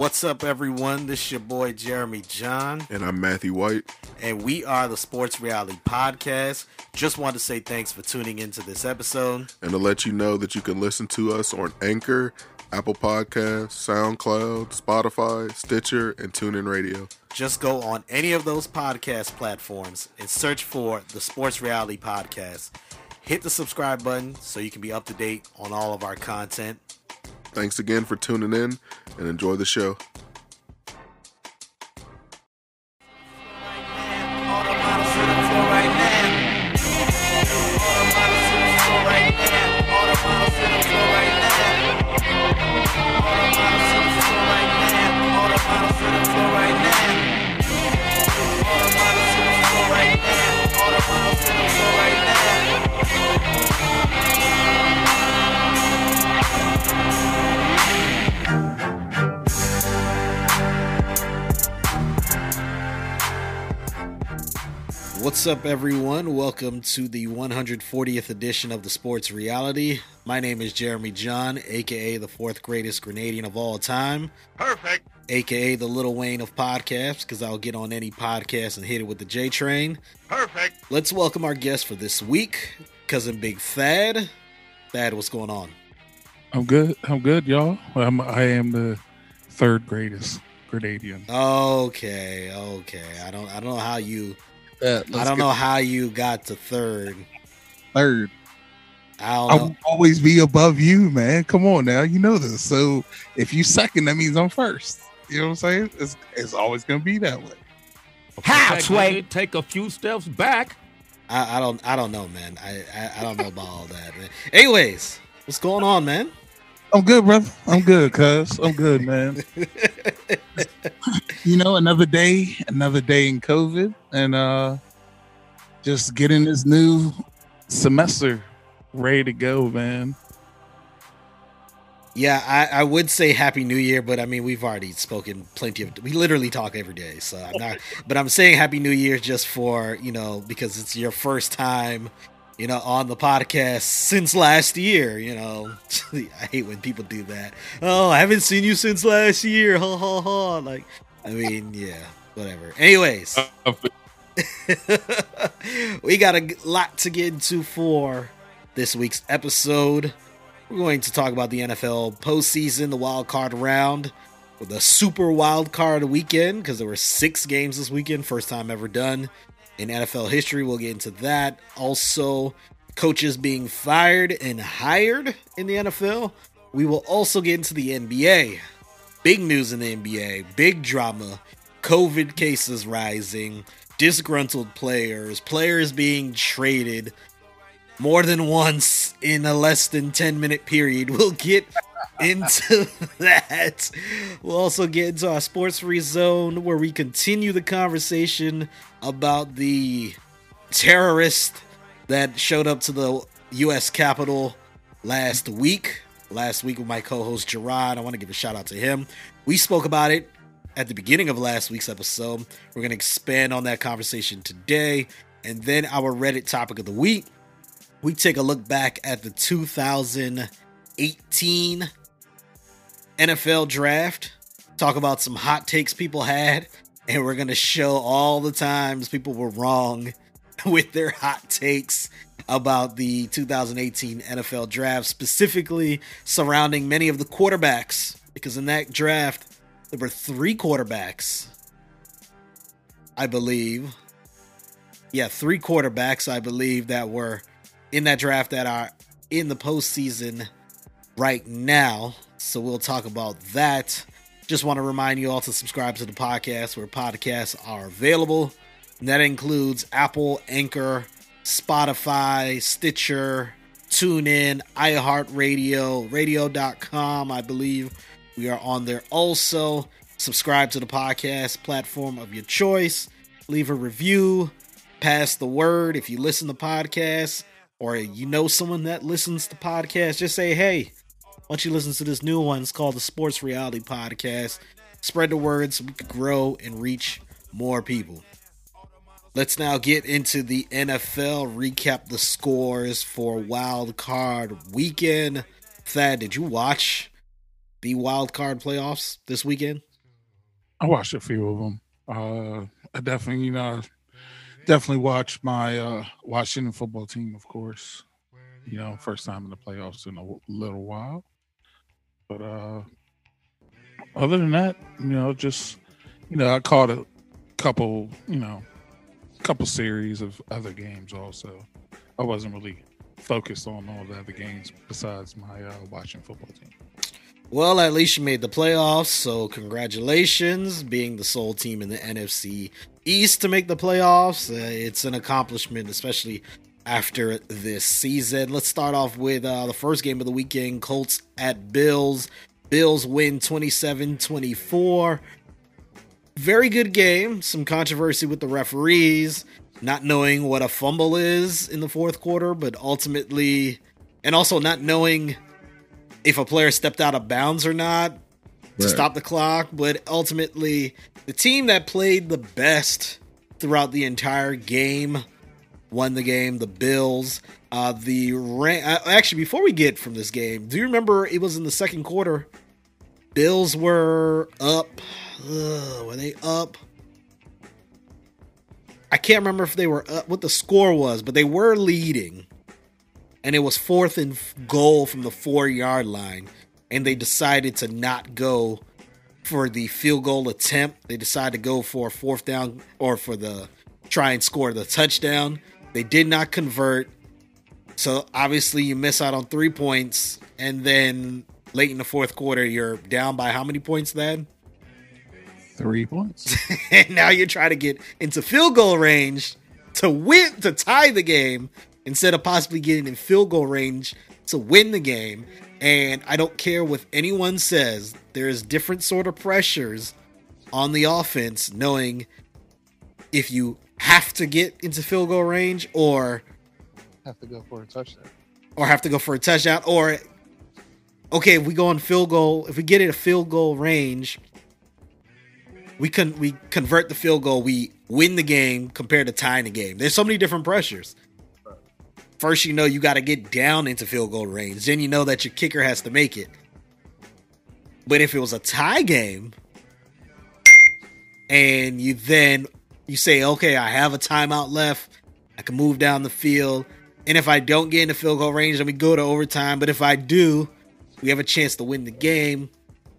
What's up, everyone? This is your boy Jeremy John, And I'm Matthew White. and we are the Sports Reality Podcast. Just want to say thanks for tuning into this episode. And to let you know that you can listen to us on Anchor, Apple Podcasts, SoundCloud, Spotify, Stitcher, and TuneIn Radio. Just go on any of those podcast platforms and search for the Sports Reality Podcast. Hit the subscribe button so you can be up to date on all of our content. Thanks again for tuning in and enjoy the show. What's up, everyone? Welcome to the 140th edition of the Sports Reality. My name is Jeremy John, aka the fourth greatest Grenadian of all time. Perfect. aka the Lil Wayne of podcasts, because I'll get on any podcast and hit it with the J Train. Perfect. Let's welcome our guest for this week, cousin Big Thad. Thad, what's going on? I'm good. I'm good, y'all. I'm, I am the third greatest Grenadian. Okay, okay. I don't, I don't know how you, Yeah, I don't know how you got to third. Third, I don't I know. will always be above you, man. Come on now, you know this. So if you second, that means I'm first. You know what I'm saying? It's, it's always gonna be that way. Halfway. Take a few steps back. I, I don't, I don't know, man. I, I, I don't know about all that. Man. Anyways, what's going on, man? I'm good, brother. I'm good, cuz. I'm good, man. you know, another day, another day in COVID, and uh just getting this new Semester ready to go, man. Yeah, I, I would say Happy New Year, but I mean we've already spoken plenty of. We literally talk every day, so I'm not. but I'm saying Happy New Year just for you know because it's your first time, you know, on the podcast since last year. You know, I hate when people do that. Oh, I haven't seen you since last year. Ha ha ha. Like, I mean, yeah, whatever. Anyways, uh, uh, we got a lot to get into for this week's episode. We're going to talk about the NFL postseason, the wild card round, the super wild card weekend, because there were six games this weekend, first time ever done in NFL history. We'll get into that. Also, coaches being fired and hired in the NFL. We will also get into the NBA. Big news in the NBA, big drama, COVID cases rising, disgruntled players, players being traded more than once in a less than 10 minute period. We'll get into that. We'll also get into our sports free zone where we continue the conversation about the terrorist that showed up to the U.S. Capitol last week. Last week with my co host Gerard. I want to give a shout out to him. We spoke about it at the beginning of last week's episode. We're going to expand on that conversation today. And then our Reddit topic of the week we take a look back at the 2018 NFL draft, talk about some hot takes people had, and we're going to show all the times people were wrong with their hot takes about the 2018 NFL draft, specifically surrounding many of the quarterbacks, because in that draft, there were three quarterbacks, I believe. Yeah, three quarterbacks, I believe, that were in that draft that are in the postseason right now. So we'll talk about that. Just want to remind you all to subscribe to the podcast where podcasts are available. And that includes Apple, Anchor, Spotify, Stitcher, TuneIn, iHeartRadio, radio.com, I believe. We are on there also. Subscribe to the podcast platform of your choice. Leave a review. Pass the word. If you listen to podcasts or you know someone that listens to podcasts, just say, hey, why don't you listen to this new one? It's called the Sports Reality Podcast. Spread the word so we can grow and reach more people. Let's now get into the NFL, recap the scores for Wild Card Weekend. Thad, did you watch the Wild Card playoffs this weekend? I watched a few of them. Uh, I definitely, you know, definitely watch my uh, Washington football team, of course. You know, first time in the playoffs in a w- little while. But uh, other than that, you know, just you know, I caught a couple, you know, couple series of other games. Also, I wasn't really focused on all the other games besides my uh, Washington football team. Well, at least you made the playoffs, so congratulations, being the sole team in the NFC East to make the playoffs. Uh, it's an accomplishment, especially after this season. Let's start off with uh, the first game of the weekend Colts at Bills. Bills win 27 24. Very good game. Some controversy with the referees, not knowing what a fumble is in the fourth quarter, but ultimately, and also not knowing if a player stepped out of bounds or not to Right. stop the clock. But ultimately, the team that played the best throughout the entire game won the game. The Bills. Uh, the uh, actually, before we get from this game, do you remember it was in the second quarter? Bills were up. Ugh, were they up? I can't remember if they were up, what the score was, but they were leading and it was fourth and goal from the four yard line, and they decided to not go for the field goal attempt. They decided to go for a fourth down or for the try and score the touchdown. They did not convert, so obviously you miss out on three points, and then late in the fourth quarter you're down by how many points then? Three points. and now you're trying to get into field goal range to win to tie the game instead of possibly getting in field goal range to win the game and i don't care what anyone says there's different sort of pressures on the offense knowing if you have to get into field goal range or Have to go for a touchdown. or have to go for a touchdown or okay if we go on field goal if we get it a field goal range we can we convert the field goal we win the game compared to tying the game there's so many different pressures first you know you got to get down into field goal range then you know that your kicker has to make it but if it was a tie game and you then you say okay i have a timeout left i can move down the field and if I don't get in the field goal range, then we go to overtime. But if I do, we have a chance to win the game.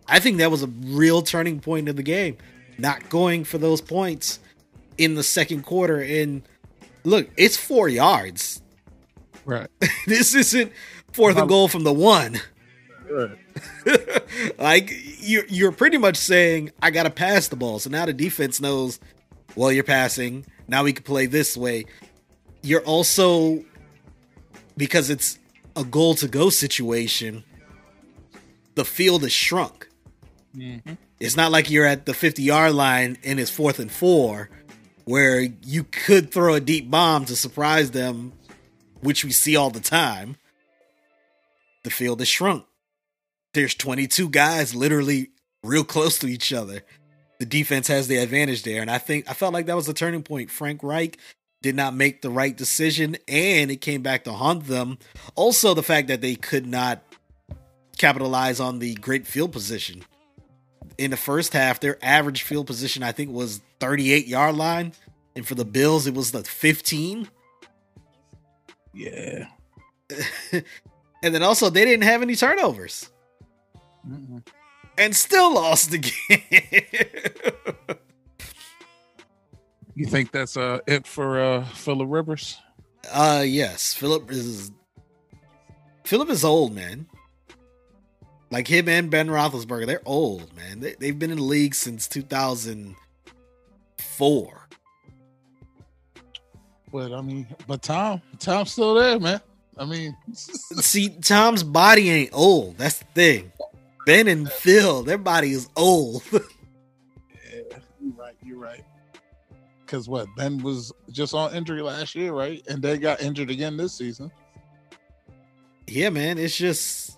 I think that was a real turning point of the game. Not going for those points in the second quarter. And look, it's four yards. Right. This isn't fourth and um, goal from the one. like you're you're pretty much saying I gotta pass the ball. So now the defense knows, well, you're passing. Now we can play this way. You're also because it's a goal to go situation, the field is shrunk. Mm-hmm. It's not like you're at the 50 yard line and it's fourth and four, where you could throw a deep bomb to surprise them, which we see all the time. The field is shrunk. There's 22 guys literally real close to each other. The defense has the advantage there. And I think I felt like that was a turning point. Frank Reich did not make the right decision and it came back to haunt them. Also, the fact that they could not capitalize on the great field position. In the first half, their average field position, I think, was 38 yard line. And for the Bills, it was the 15. Yeah. And then also, they didn't have any turnovers Mm-mm. and still lost the game. You think that's uh it for uh Philip Rivers? uh, yes, Philip is Philip is old, man. Like him and Ben Roethlisberger, they're old, man. They, they've been in the league since 2004. But I mean, but Tom, Tom's still there, man. I mean, See, Tom's body ain't old. That's the thing. Ben and Phil, their body is old. yeah, you're right. You're right. Because what Ben was just on injury last year, right? And they got injured again this season. yeah, man, it's just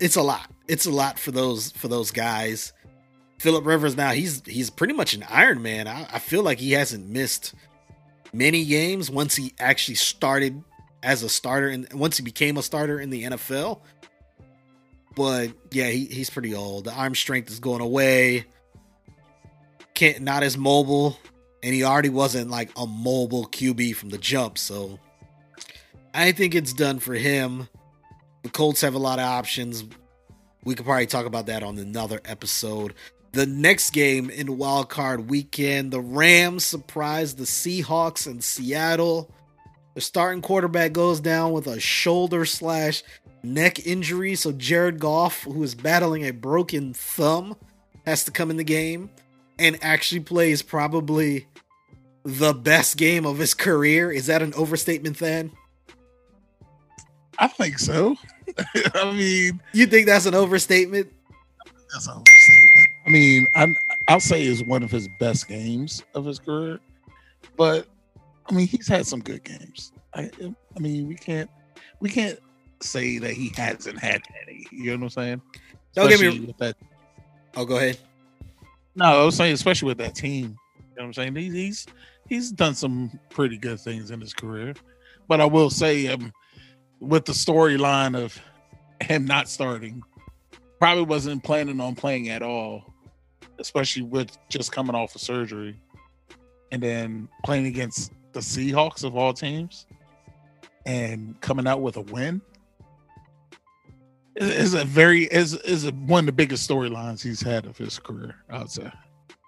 it's a lot. It's a lot for those for those guys. Philip Rivers now he's he's pretty much an Iron Man. I, I feel like he hasn't missed many games once he actually started as a starter and once he became a starter in the NFL. But yeah, he, he's pretty old. The arm strength is going away. can't not as mobile, and he already wasn't like a mobile QB from the jump. So I think it's done for him. The Colts have a lot of options. We could probably talk about that on another episode. The next game in wild card weekend, the Rams surprised the Seahawks in Seattle. The starting quarterback goes down with a shoulder slash neck injury. So Jared Goff, who is battling a broken thumb, has to come in the game and actually plays probably the best game of his career. Is that an overstatement, Thad? I think so. I mean, You think that's an overstatement? that's an overstatement. I mean, I'm, I'll say it's one of his best games of his career, but I mean, he's had some good games. I, I mean, we can't, we can't say that he hasn't had any. You know what I'm saying? Don't get me- Especially with that. Oh, go ahead. No, I was saying, especially with that team. You know what I'm saying? He's he's, he's done some pretty good things in his career, but I will say, um, with the storyline of him not starting, probably wasn't planning on playing at all, especially with just coming off of surgery, and then playing against the Seahawks of all teams, and coming out with a win. is a very is is a, one of the biggest storylines he's had of his career. I would say.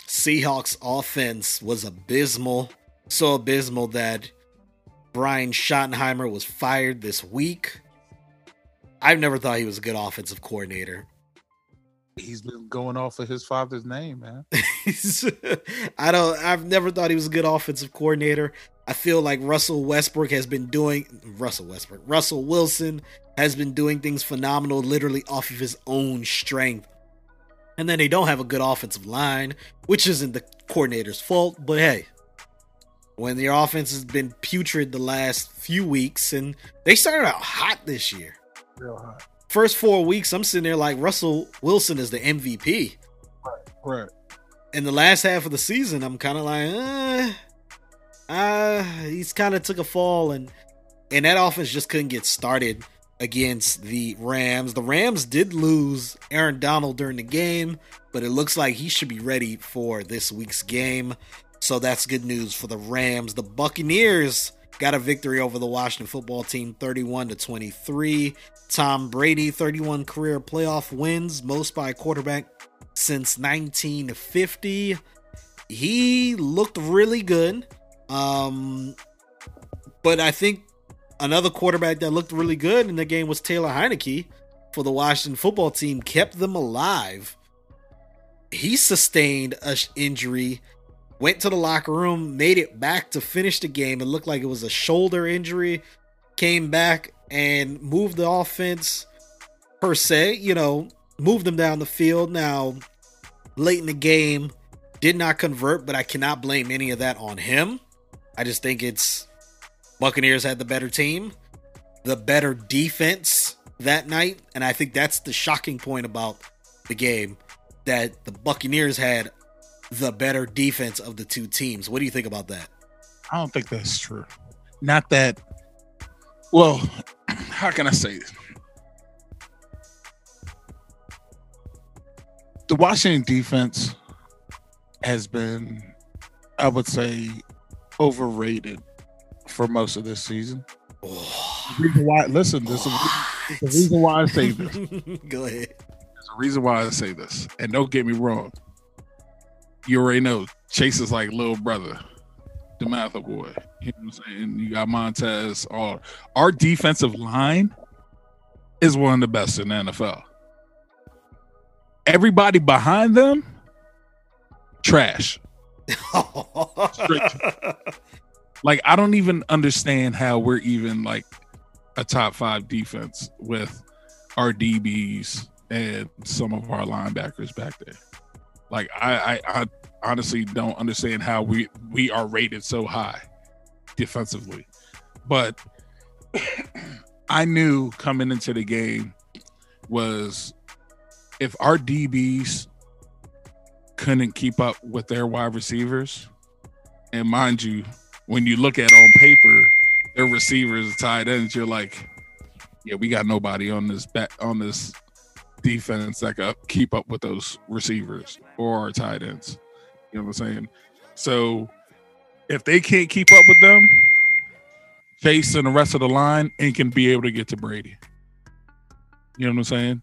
Seahawks offense was abysmal. So abysmal that Brian Schottenheimer was fired this week. I've never thought he was a good offensive coordinator. He's been going off of his father's name, man. I don't I've never thought he was a good offensive coordinator. I feel like Russell Westbrook has been doing Russell Westbrook. Russell Wilson has been doing things phenomenal literally off of his own strength. And then they don't have a good offensive line, which isn't the coordinator's fault, but hey, when their offense has been putrid the last few weeks and they started out hot this year. Real hot. First 4 weeks I'm sitting there like Russell Wilson is the MVP. Right. Right. In the last half of the season, I'm kind of like, uh, uh, he's kind of took a fall, and and that offense just couldn't get started against the Rams. The Rams did lose Aaron Donald during the game, but it looks like he should be ready for this week's game. So that's good news for the Rams. The Buccaneers got a victory over the Washington football team 31 to 23. Tom Brady 31 career playoff wins, most by a quarterback since 1950. He looked really good. Um, but I think another quarterback that looked really good in the game was Taylor Heinicke for the Washington football team, kept them alive. He sustained a injury, went to the locker room, made it back to finish the game. It looked like it was a shoulder injury, came back and moved the offense per se, you know, moved them down the field. Now, late in the game, did not convert, but I cannot blame any of that on him. I just think it's Buccaneers had the better team, the better defense that night, and I think that's the shocking point about the game that the Buccaneers had the better defense of the two teams. What do you think about that? I don't think that's true. Not that. Well, how can I say this? The Washington defense has been, I would say, overrated for most of this season. Oh, The reason why, listen, this is the reason why I say this. Go ahead. There's a reason why I say this. And don't get me wrong. You already know Chase is like little brother, the Mather boy. You know what I'm saying? You got Montez. All our defensive line is one of the best in the NFL. Everybody behind them, trash. Like I don't even understand how we're even like a top five defense with our DBs and some of our linebackers back there. Like I, I, I honestly don't understand how we we are rated so high defensively. But I knew coming into the game was if our DBs couldn't keep up with their wide receivers, and mind you, when you look at on paper their receivers tight ends, you're like, yeah, we got nobody on this back on this defense that can keep up with those receivers or our tight ends. You know what I'm saying? So if they can't keep up with them, Chase and the rest of the line ain't can be able to get to Brady. You know what I'm saying?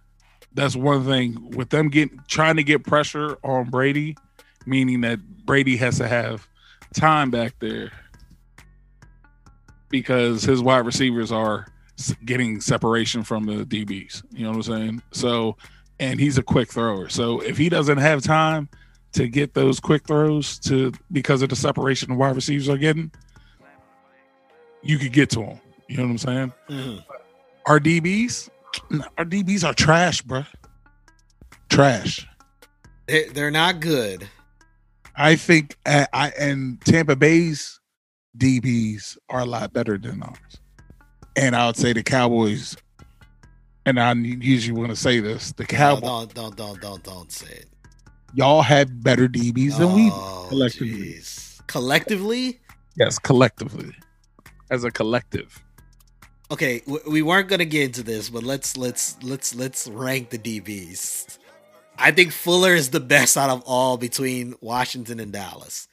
That's one thing with them getting trying to get pressure on Brady, meaning that Brady has to have time back there because his wide receivers are getting separation from the DBs. You know what I'm saying? So, and he's a quick thrower. So if he doesn't have time to get those quick throws to because of the separation the wide receivers are getting, you could get to him. You know what I'm saying? Mhm. Our DBs, our DBs are trash, bro. Trash. They're, they're not good. I think I and Tampa Bay's DBs are a lot better than ours. And I would say the Cowboys, and I usually want to say this: the No, Cowboys, don't, don't, don't, don't, don't say it. y'all have better DBs than we do. Oh, collectively. jeez. Collectively? Yes, collectively, as a collective. Okay, we weren't gonna get into this, but let's let's let's let's rank the DBs. I think Fuller is the best out of all between Washington and Dallas,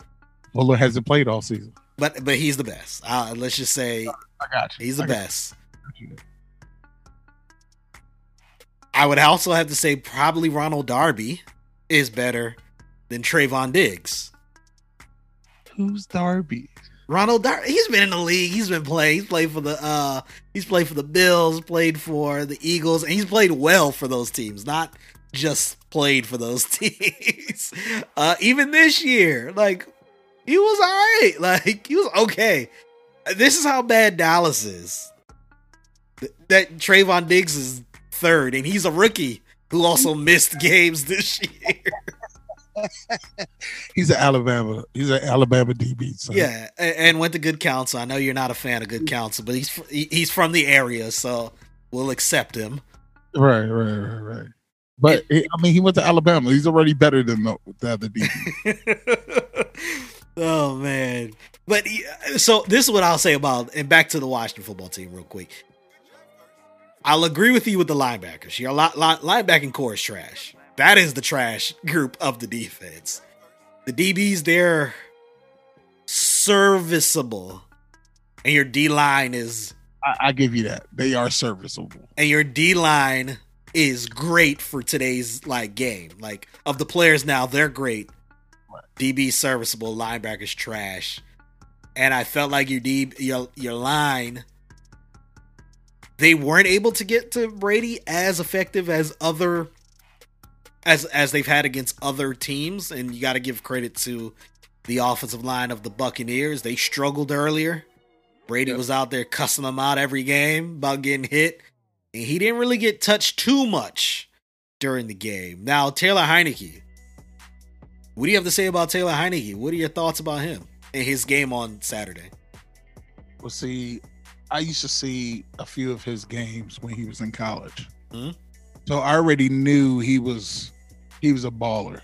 Fuller hasn't played all season. but but he's the best. Uh, let's just say I got you. he's the I best. I would also have to say probably Ronald Darby is better than Trevon Diggs. Who's Darby? Ronald Darby, he's been in the league. He's been playing. He's played for the uh he's played for the Bills, played for the Eagles, and he's played well for those teams, not just played for those teams. Uh even this year, like he was all right. Like he was okay. This is how bad Dallas is. Th- That Trevon Diggs is third, and he's a rookie who also missed games this year. He's an Alabama. He's an Alabama DB. So. Yeah, a- and went to good counsel. I know you're not a fan of good mm. counsel, but he's he's from the area, so we'll accept him. Right, right, right, right. But I mean, he went to Alabama. He's already better than the, the other DB. oh man, but so this is what I'll say about and back to the Washington football team real quick. I'll agree with you with the linebackers. Your li- li- linebacking corps is trash. That is the trash group of the defense. The DBs they're serviceable, and your D line is I, I give you that. They are serviceable. and your D line is great for today's like game. Like of the players now, they're great. DB serviceable, linebackers trash, and I felt like your D your your line. They weren't able to get to Brady as effective as other as as they've had against other teams, and you got to give credit to the offensive line of the Buccaneers. They struggled earlier. Brady Yep. was out there cussing them out every game about getting hit, and he didn't really get touched too much during the game. Now Taylor Heinicke, what do you have to say about Taylor Heinicke? What are your thoughts about him and his game on Saturday? Well, see, I used to see a few of his games when he was in college, Hmm. so I already knew he was he was a baller.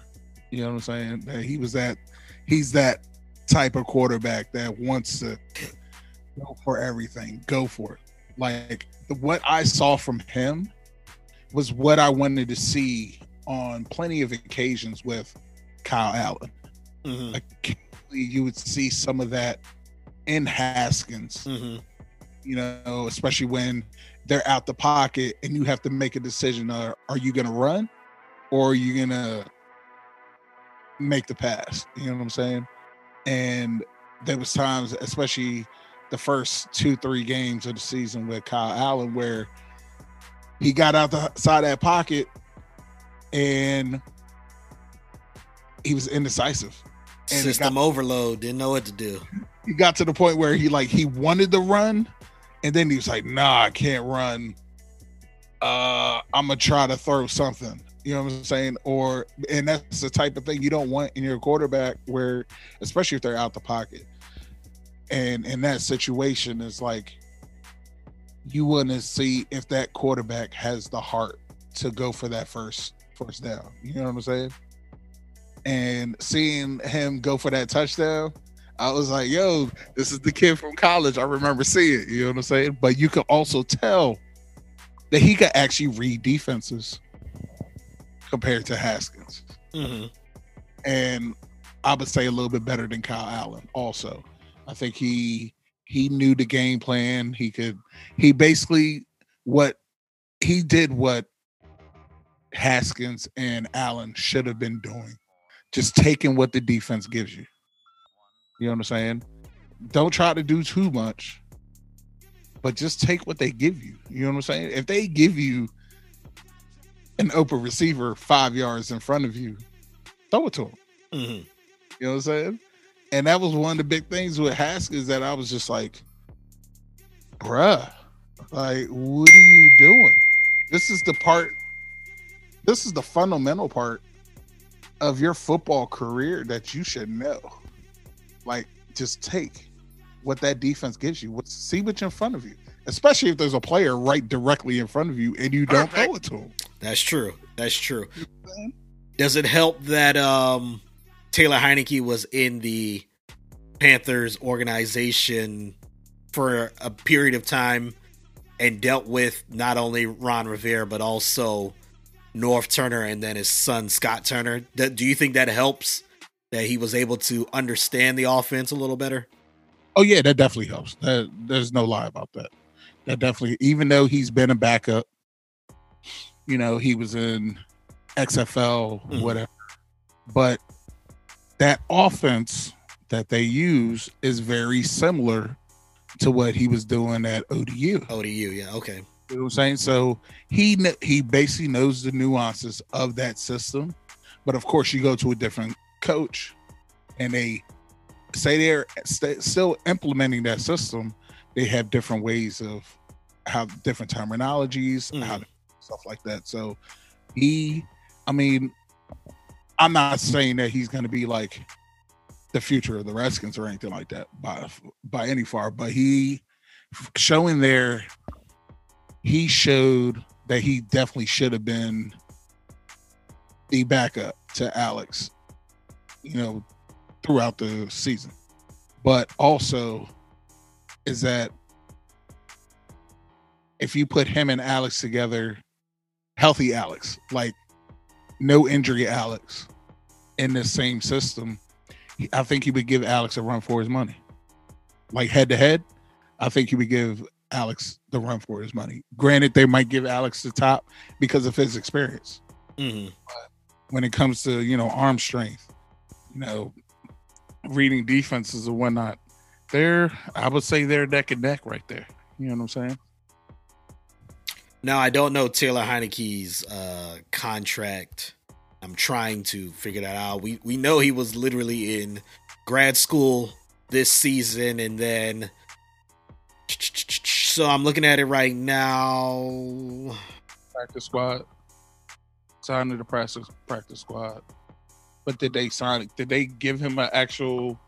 You know what I'm saying? That he was that he's that type of quarterback that wants to go for everything, go for it. Like what I saw from him was what I wanted to see on plenty of occasions with Kyle Allen. Mm-hmm. Occasionally, you would see some of that in Haskins Mm-hmm. you know, especially when they're out the pocket and you have to make a decision uh, are you going to run or are you going to make the pass? You know what I'm saying? And there was times, especially the first two, three games of the season with Kyle Allen, where he got out the side of that pocket and he was indecisive. And System overload. Didn't know what to do. he got to the point where he like he wanted to run and then he was like nah i can't run. Uh i'm gonna try to throw something. You know what i'm saying? Or and that's the type of thing you don't want in your quarterback where especially if they're out the pocket. And in that situation is like you want to see if that quarterback has the heart to go for that first first down. You know what i'm saying and seeing him go for that touchdown I was like, yo, this is the kid from college. I remember seeing, you know what I'm saying? But you can also tell that he could actually read defenses compared to Haskins. Mm-hmm. And I would say a little bit better than Kyle Allen. Also, I think he he knew the game plan. He could he basically what he did what Haskins and Allen should have been doing. Just taking what the defense gives you. You know what I'm saying? Don't try to do too much, but just take what they give you. You know what I'm saying? If they give you an open receiver five yards in front of you, throw it to him. Mhm. You know what I'm saying? And that was one of the big things with Haskins that I was just like, bruh, like, what are you doing? This is the part, this is the fundamental part of your football career that you should know. Like, just take what that defense gives you. What, see what's in front of you, especially if there's a player right directly in front of you and you don't throw it to him. That's true. That's true. Does it help that um Taylor Heinicke was in the Panthers organization for a period of time and dealt with not only Ron Rivera but also Norv Turner and then his son Scott Turner? Do you think that helps that he was able to understand the offense a little better? Oh yeah, that definitely helps. That, there's no lie about that. That definitely, even though he's been a backup, you know, he was in XFL, Mhm. whatever. But that offense that they use is very similar to what he was doing at ODU. ODU, yeah, okay. You know what I'm saying? So he he basically knows the nuances of that system, but of course, you go to a different coach, and they say they're st- still implementing that system. They have different ways of how different terminologies, mm. how to, stuff like that. So he, I mean, I'm not saying that he's going to be like the future of the Redskins or anything like that by by any far, but he showing there he showed that he definitely should have been the backup to Alex, you know, throughout the season. But also is that if you put him and Alex together, healthy Alex, like no injury Alex in the same system, I think he would give Alex a run for his money. Like head to head, I think he would give Alex the run for his money. Granted, they might give Alex the top because of his experience. hmm When it comes to you know arm strength, you know, reading defenses and whatnot, they're I would say they're neck and neck right there. You know what I'm saying? Now I don't know Taylor Heinicke's uh, contract. I'm trying to figure that out. We we know he was literally in grad school this season, and then so I'm looking at it right now. Practice squad, signed to the practice practice squad. But did they sign? it? Did they give him an actual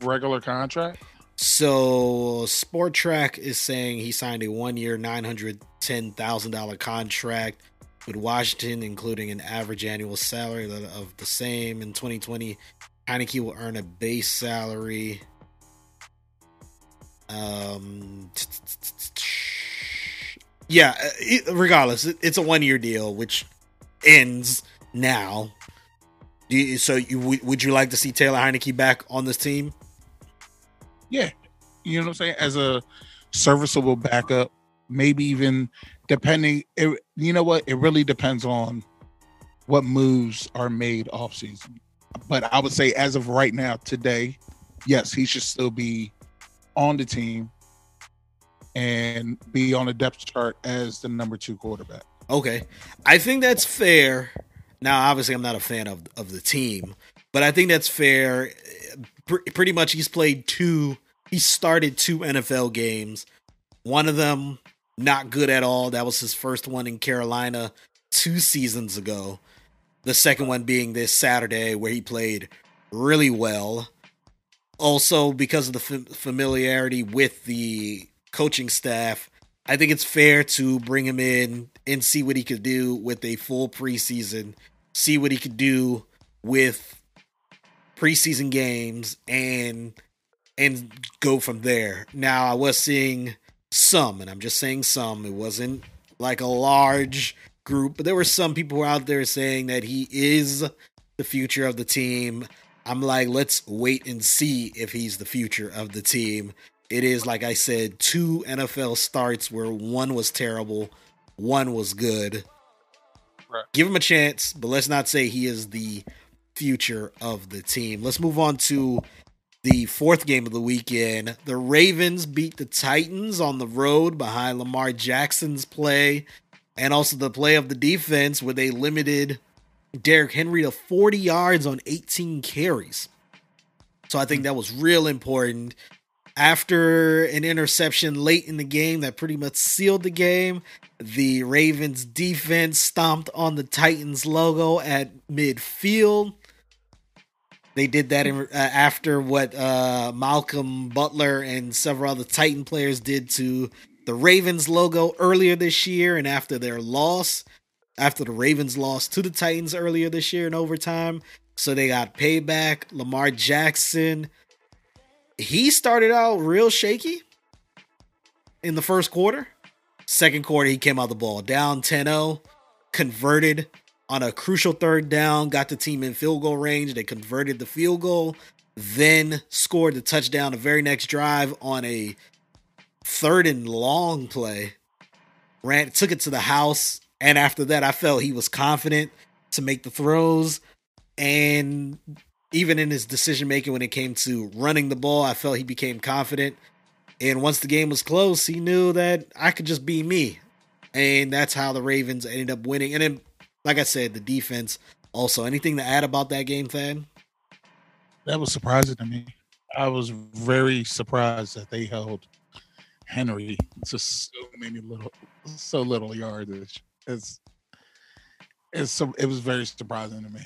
regular contract? So Spotrac is saying he signed a one-year, nine hundred ten thousand dollar contract with Washington, including an average annual salary of of the same. In 2020, Heinicke will earn a base salary. Um, yeah. Regardless, it- it's a one-year deal, which ends now. So, you would would you like to see Taylor Heinicke back on this team? Yeah, you know what I'm saying. As a serviceable backup, maybe even depending. It, you know what? It really depends on what moves are made off season. But I would say, as of right now, today, yes, he should still be on the team and be on the depth chart as the number two quarterback. Okay. I think that's fair. Now, obviously, I'm not a fan of, of the team, but I think that's fair. Pr- pretty much, he's played two, he started two NFL games. One of them, not good at all. That was his first one in Carolina two seasons ago. The second one being this Saturday, where he played really well. Also, because of the fam- familiarity with the coaching staff, I think it's fair to bring him in and see what he could do with a full preseason, see what he could do with preseason games and and go from there. Now, I was seeing some, and I'm just saying some. It wasn't like a large group, but there were some people out there saying that he is the future of the team. I'm like, let's wait and see if he's the future of the team. It is, like I said, two NFL starts where one was terrible, one was good. Right. Give him a chance, but let's not say he is the future of the team. Let's move on to the fourth game of the weekend. The Ravens beat the Titans on the road behind Lamar Jackson's play and also the play of the defense with a limited Derrick Henry to 40 yards on 18 carries. So I think that was real important. After an interception late in the game that pretty much sealed the game, the Ravens defense stomped on the Titans logo at midfield. They did that in, uh, after what uh, Malcolm Butler and several other Titan players did to the Ravens logo earlier this year, and after their loss, after the Ravens lost to the Titans earlier this year in overtime. So they got payback. Lamar Jackson, he started out real shaky in the first quarter. Second quarter, he came out the ball down 10 0, converted on a crucial third down, got the team in field goal range. They converted the field goal, then scored the touchdown the very next drive on a third and long play. Ran, took it to the house, and after that, I felt he was confident to make the throws. And even in his decision making when it came to running the ball, I felt he became confident. And once the game was close, he knew that I could just be me. And that's how the Ravens ended up winning. And then, like I said, the defense also. Anything to add about that game, Thad? That was surprising to me. I was very surprised that they held Henry to so many little, so little yardage. It's, it's so, it was very surprising to me.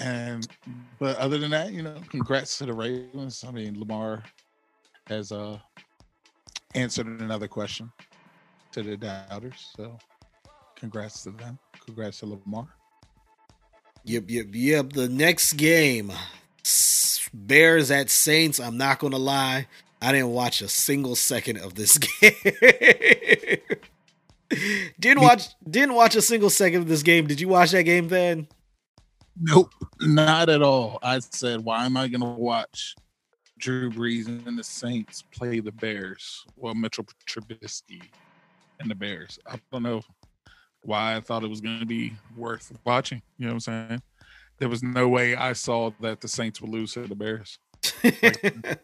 And but other than that, you know, congrats to the Ravens. I mean, Lamar has uh answered another question to the doubters. So congrats to them. Congrats to Lamar. Yep, yep, yep. The next game, Bears at Saints. I'm not gonna lie, I didn't watch a single second of this game. didn't watch didn't watch a single second of this game. Did you watch that game then? Nope, not at all. I said, why am I going to watch Drew Brees and the Saints play the Bears? Well, Mitchell Trubisky and the Bears. I don't know why I thought it was going to be worth watching. You know what I'm saying? There was no way I saw that the Saints would lose to the Bears.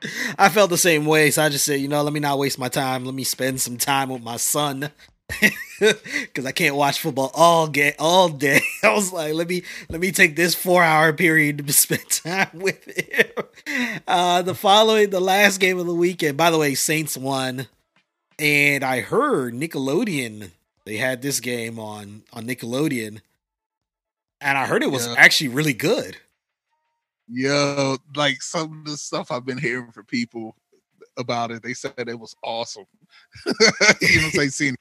I felt the same way, so I just said, you know, let me not waste my time. Let me spend some time with my son because I can't watch football all day. All day, I was like, let me let me take this four hour period to spend time with him. Uh, the following, the last game of the weekend. By the way, Saints won, and I heard Nickelodeon. They had this game on on Nickelodeon, and I heard it was Yeah. actually really good. Yo, like some of the stuff I've been hearing from people about it, they said it was awesome. you know, say seeing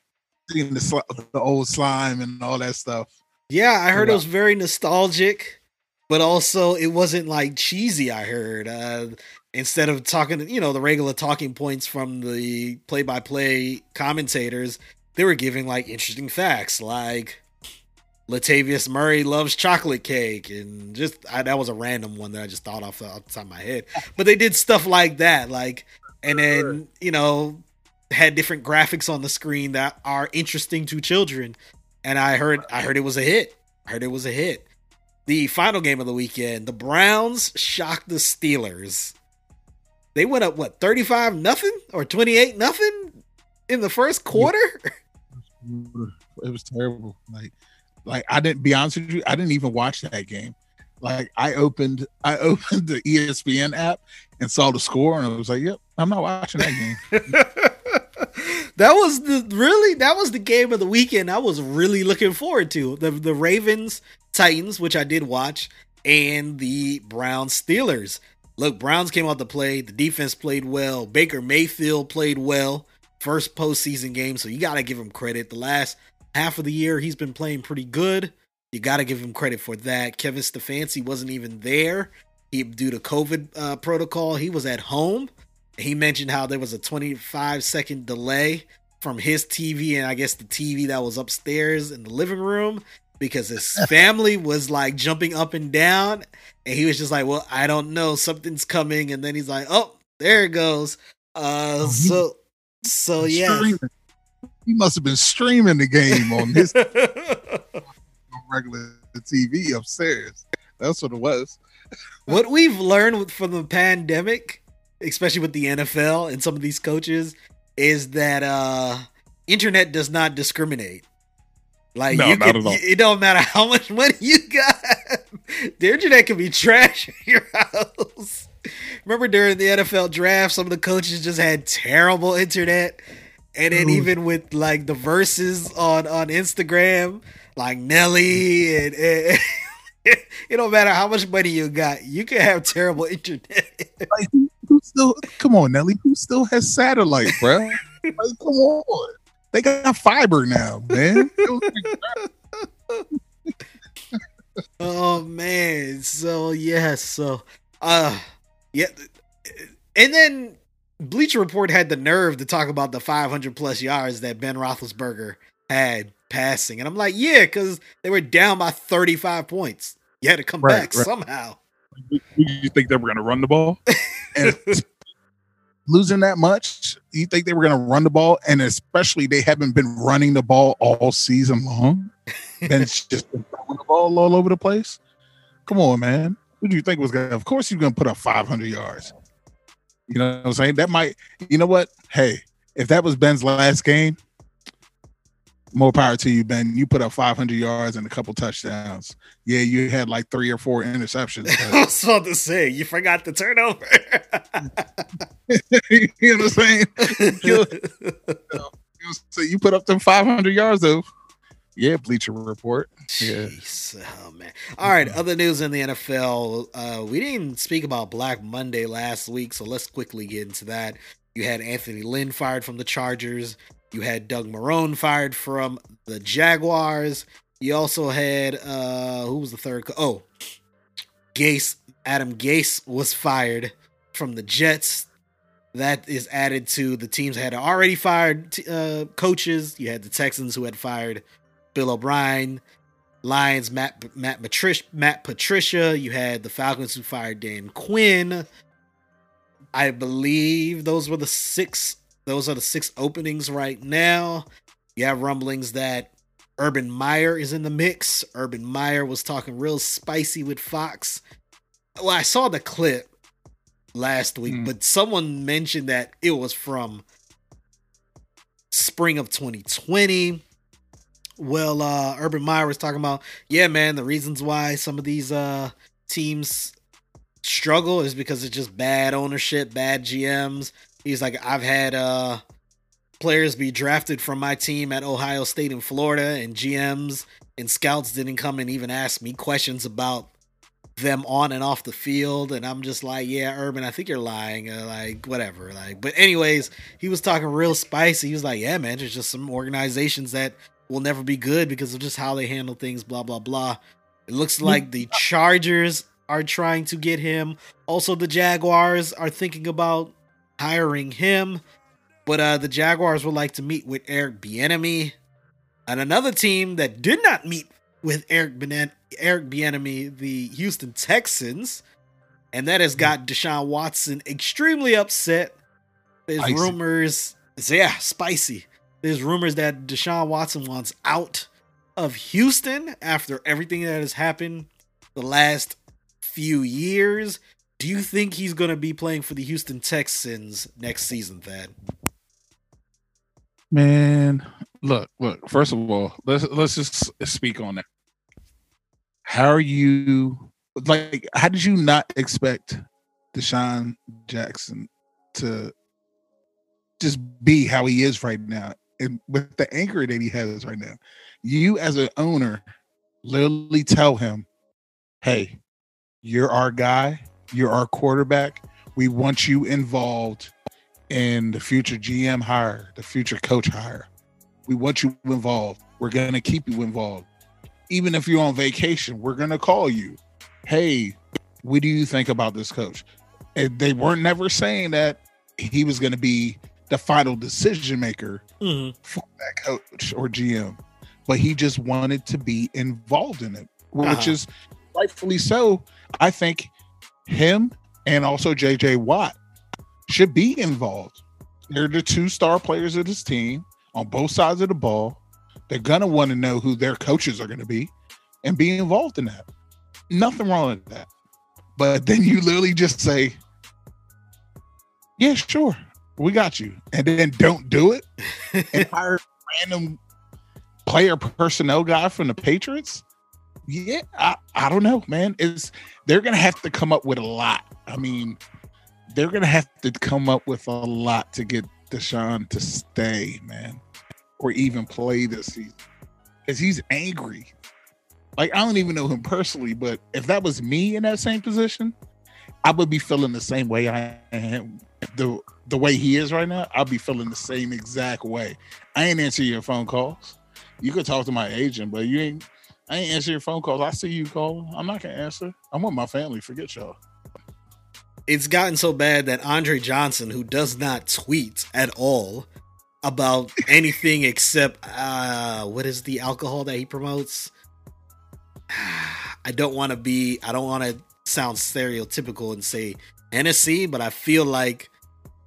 seeing the sli- the old slime and all that stuff. Yeah, I heard it was very nostalgic, but also it wasn't like cheesy. I heard uh, instead of talking, you know, the regular talking points from the play-by-play commentators, they were giving like interesting facts, like Latavius Murray loves chocolate cake, and just I, that was a random one that I just thought off the, off the top of my head. But they did stuff like that, like, and then you know had different graphics on the screen that are interesting to children and I heard I heard it was a hit. I heard it was a hit. The final game of the weekend, the Browns shocked the Steelers. They went up what, 35 nothing or 28 nothing in the first quarter? It was terrible. Like, like I didn't be honest with you, I didn't even watch that game. Like I opened I opened the ESPN app and saw the score and I was like, Yep, I'm not watching that game. that was the really that was the game of the weekend I was really looking forward to. The the Ravens Titans, which I did watch, and the Browns Steelers. Look, Browns came out to play. The defense played well. Baker Mayfield played well. First postseason game, so you got to give him credit. The last half of the year, he's been playing pretty good. You got to give him credit for that. Kevin Stefanski wasn't even there. He due to COVID uh, protocol, he was at home. He mentioned how there was a 25 second delay from his TV and I guess the TV that was upstairs in the living room. because his family was like jumping up and down, and he was just like, "Well, I don't know, something's coming," and then he's like, "Oh, there it goes." Uh, Oh, so so yeah. Streaming. He must have been streaming the game on his regular TV upstairs. That's what it was. what we've learned from the pandemic, especially with the NFL and some of these coaches, is that uh internet does not discriminate. Like No, you not can, at all. it don't matter how much money you got. The internet can be trash in your house. Remember during the NFL draft, some of the coaches just had terrible internet. And then even with like the verses on on Instagram, like Nelly and, and it don't matter how much money you got, you can have terrible internet. Like, who, still? Come on, Nelly. Who still has satellite, bro? like, come on. They got fiber now, man. oh man, so yes, so uh, yeah, and then Bleacher Report had the nerve to talk about the 500 plus yards that Ben Roethlisberger had passing, and I'm like, yeah, because they were down by 35 points. You had to come Right, back right. somehow. You think they were going to run the ball? and losing that much, you think they were going to run the ball? And especially they haven't been running the ball all season long. Ben's just been throwing the ball all over the place. Come on, man. What do you think was going to? Of course, you're going to put up 500 yards. You know what I'm saying? That might, you know what? Hey, if that was Ben's last game, more power to you, Ben. You put up 500 yards and a couple touchdowns. Yeah, you had like three or four interceptions. I was about to say, you forgot the turnover. you know what I'm saying? You- So you put up them 500 yards though. Yeah, Bleacher Report. Yeah. Jeez. Oh man. All right. Other news in the NFL. Uh, we didn't speak about Black Monday last week, so let's quickly get into that. You had Anthony Lynn fired from the Chargers. You had Doug Marone fired from the Jaguars. You also had uh who was the third? Co- oh, Gase. Adam Gase was fired from the Jets. That is added to the teams that had already fired t- uh, coaches. You had the Texans who had fired Bill O'Brien, Lions Matt Matt Patricia, Matt Patricia. You had the Falcons who fired Dan Quinn. I believe those were the six. Those are the six openings right now. You have rumblings that Urban Meyer is in the mix. Urban Meyer was talking real spicy with Fox. Well, I saw the clip last week, Hmm. but someone mentioned that it was from spring of 2020. Well, uh Urban Meyer was talking about, yeah, man, the reasons why some of these uh teams struggle is because it's just bad ownership, bad GMs. He's like, I've had uh players be drafted from my team at Ohio State and Florida, and GMs and scouts didn't come and even ask me questions about them on and off the field. And i'm just like yeah urban i think you're lying uh, like whatever like. But anyways he was talking real spicy. He was like yeah man there's just some organizations that will never be good because of just how they handle things blah blah blah it looks like the chargers are trying to get him also the jaguars are thinking about hiring him but uh the jaguars would like to meet with eric bieniemy and another team that did not meet with Eric Benet- Eric Bieniemy, the Houston Texans, and that has got Deshaun Watson extremely upset. There's Spicy. rumors, yeah, spicy. There's rumors that Deshaun Watson wants out of Houston after everything that has happened the last few years. Do you think he's going to be playing for the Houston Texans next season, Thad? Man, look, look. First of all, let's let's just speak on that. How are you like? How did you not expect Deshaun Jackson to just be how he is right now. And with the anchor that he has right now, you as an owner literally tell him, hey, you're our guy, you're our quarterback. We want you involved in the future GM hire, the future coach hire. We want you involved. We're going to keep you involved. Even if you're on vacation, we're going to call you. Hey, what do you think about this coach? And they weren't never saying that he was going to be the final decision maker Mm-hmm. for that coach or GM. but he just wanted to be involved in it, which Uh-huh. is rightfully so. I think him and also JJ Watt should be involved. They're the two star players of this team on both sides of the ball. They're gonna want to know who their coaches are gonna be and be involved in that. Nothing wrong with that. But then you literally just say, Yeah, sure, we got you. And then don't do it and hire random player personnel guy from the Patriots. Yeah, I, I don't know, man. It's they're gonna have to come up with a lot. I mean, they're gonna have to come up with a lot to get Deshaun to stay, man, or even play this season. Because he's angry. Like I don't even know him personally, but if that was me in that same position, I would be feeling the same way I am. The the way he is right now, I'll be feeling the same exact way. I ain't answer your phone calls. You could talk to my agent, but you ain't. I ain't answer your phone calls. I see you calling. I'm not gonna answer. I'm with my family. Forget y'all. it's gotten so bad that Andre Johnson, who does not tweet at all about anything except uh what is the alcohol that he promotes? I don't want to be I don't want to sound stereotypical and say Hennessy, but I feel like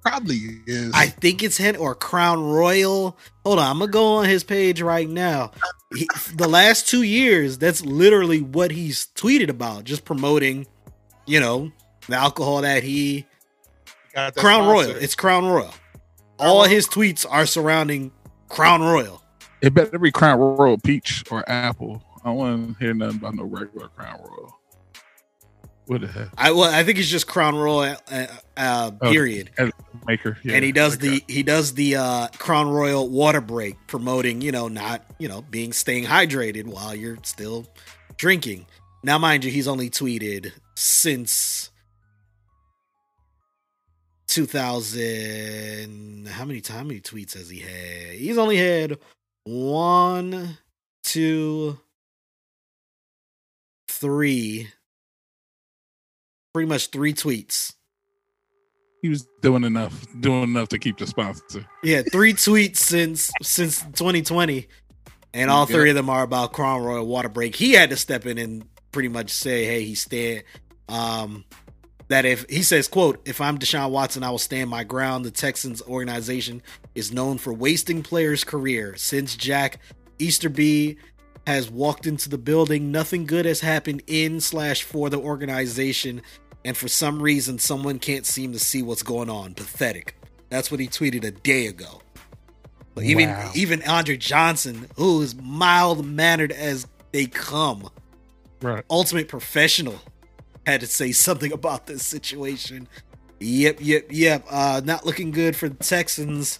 Probably is. I think it's Hen or Crown Royal. Hold on, I'm gonna go on his page right now. He, the last two years, that's literally what he's tweeted about, just promoting, you know, the alcohol that he got that Crown sponsor. Royal. It's Crown Royal. All his tweets are surrounding Crown Royal. It better be Crown Royal Peach or Apple. I don't want to hear nothing about no regular Crown Royal. What the heck? I well, I think it's just Crown Royal. Uh, uh, Oh, period. Maker. Yeah, and he does okay. the he does the uh, Crown Royal water break, promoting you know not you know being staying hydrated while you're still drinking. Now, mind you, he's only tweeted since 2000. How many how many tweets has he had? He's only had one, two, three, pretty much three tweets. He was doing enough, doing enough to keep the sponsor. Yeah, three tweets since since 2020, and all three of them are about Crown Royal water break. He had to step in and pretty much say, "Hey, he stand." Um, that if he says, "quote If I'm Deshaun Watson, I will stand my ground." The Texans organization is known for wasting players' career. Since Jack Easterby has walked into the building, nothing good has happened in slash for the organization, and for some reason, someone can't seem to see what's going on. Pathetic. That's what he tweeted a day ago. But even Wow. even Andre Johnson, who is mild mannered as they come, Right. ultimate professional, had to say something about this situation. Yep, yep, yep. Uh, not looking good for the Texans.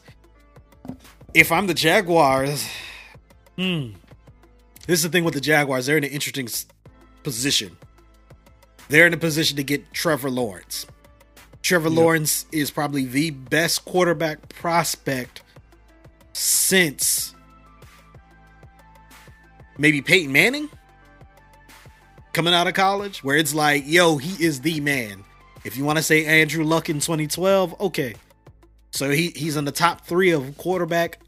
If I'm the Jaguars, hmm. This is the thing with the Jaguars. They're in an interesting position. They're in a position to get Trevor Lawrence. Trevor Lawrence is probably the best quarterback prospect since maybe Peyton Manning coming out of college, where it's like, yo, he is the man. If you want to say Andrew Luck in 2012, okay. So he, he's in the top three of quarterback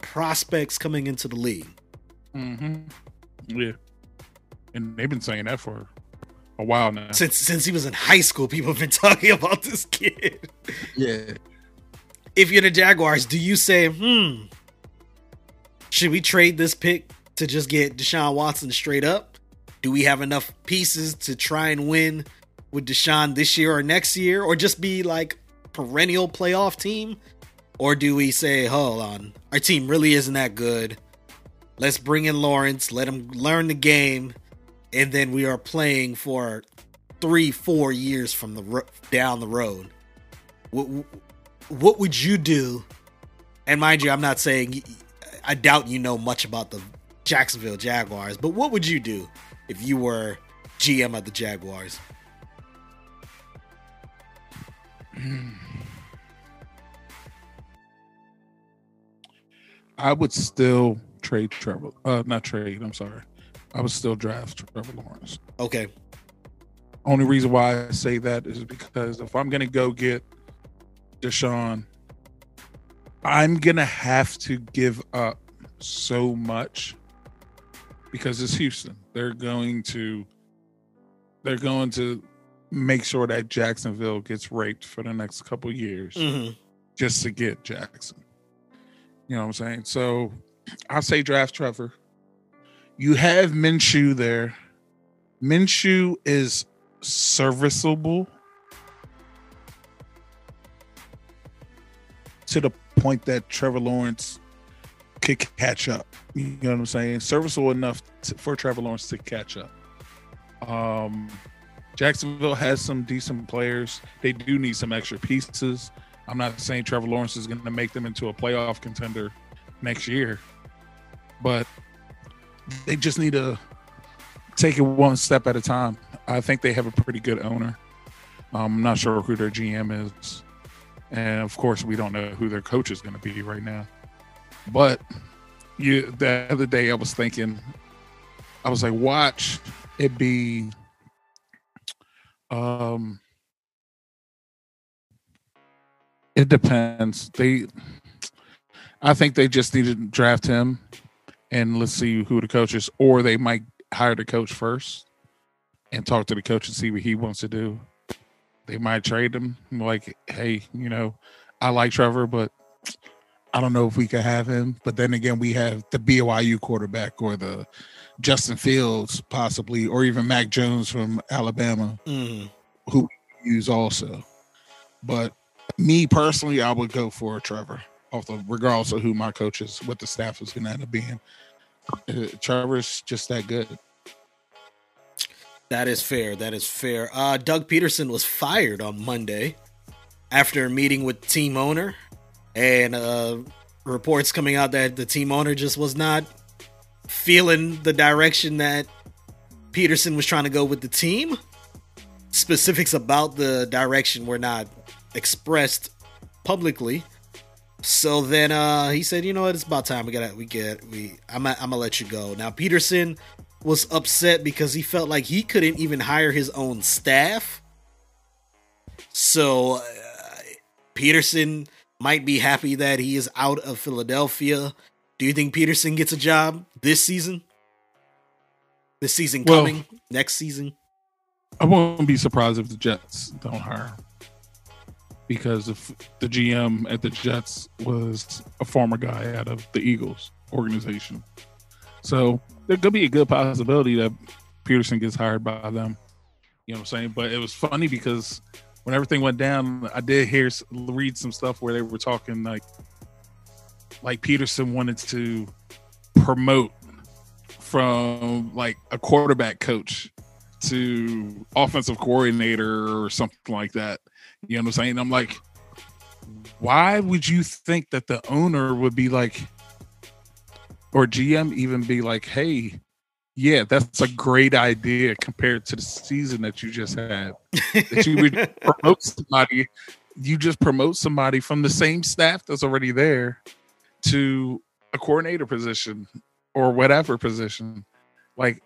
prospects coming into the league. Mm-hmm. Yeah. And they've been saying that for a while now. Since since he was in high school, people have been talking about this kid. Yeah. If you're the Jaguars, do you say, hmm, should we trade this pick to just get Deshaun Watson straight up? Do we have enough pieces to try and win with Deshaun this year or next year, or just be like perennial playoff team? Or do we say, hold on, our team really isn't that good. Let's bring in Lawrence, let him learn the game, and then we are playing for three, four years from the ro- down the road. What, what would you do? And mind you, I'm not saying I doubt you know much about the Jacksonville Jaguars, but what would you do if you were GM of the Jaguars? I would still trade Trevor. Uh, not trade. I'm sorry. I would still draft Trevor Lawrence. Okay, Only reason why I say that is because if I'm gonna go get Deshaun, I'm gonna have to give up so much because it's Houston. They're going to they're going to make sure that Jacksonville gets raped for the next couple years Mhm. just to get Jackson. You know what I'm saying? So I say draft Trevor. You have Minshew there. Minshew is serviceable to the point that Trevor Lawrence could catch up. You know what I'm saying? Serviceable enough to, for Trevor Lawrence to catch up. Um, Jacksonville has some decent players. They do need some extra pieces. I'm not saying Trevor Lawrence is going to make them into a playoff contender next year, but they just need to take it one step at a time. I think they have a pretty good owner. Um, I'm not sure who their GM is, and of course, we don't know who their coach is going to be right now. But you, the other day, I was thinking, I was like, watch it be, um, it depends. They, I think they just need to draft him, and let's see who the coach is, or they might hire the coach first and talk to the coach and see what he wants to do. They might trade him, like, hey, you know, I like Trevor, but I don't know if we could have him. But then again, we have the BYU quarterback or the Justin Fields, possibly, or even Mac Jones from Alabama Mhm. who we use also. But me personally, I would go for Trevor, off the regardless of who my coach is, what the staff is going to end up being. Uh, Trevor's just that good. That is fair. That is fair. Uh, Doug Pederson was fired on Monday after a meeting with team owner, and uh, reports coming out that the team owner just was not feeling the direction that Pederson was trying to go with the team. Specifics about the direction were not expressed publicly. So then uh, he said, "You know what? It's about time we got we get we I'm I'm gonna let you go." Now Pederson was upset because he felt like he couldn't even hire his own staff. So uh, Pederson might be happy that he is out of Philadelphia. Do you think Pederson gets a job this season? This season Well- coming next season? I won't be surprised if the Jets don't hire him. Because if the GM at the Jets was a former guy out of the Eagles organization. So there could be a good possibility that Pederson gets hired by them. You know what I'm saying? But it was funny because when everything went down, I did hear read some stuff where they were talking like like Pederson wanted to promote from like a quarterback coach to offensive coordinator or something like that. You know what I'm saying? I'm like, why would you think that the owner would be like, or GM even be like, hey, yeah, that's a great idea compared to the season that you just had. That you would promote somebody, you just promote somebody from the same staff that's already there to a coordinator position or whatever position. Like,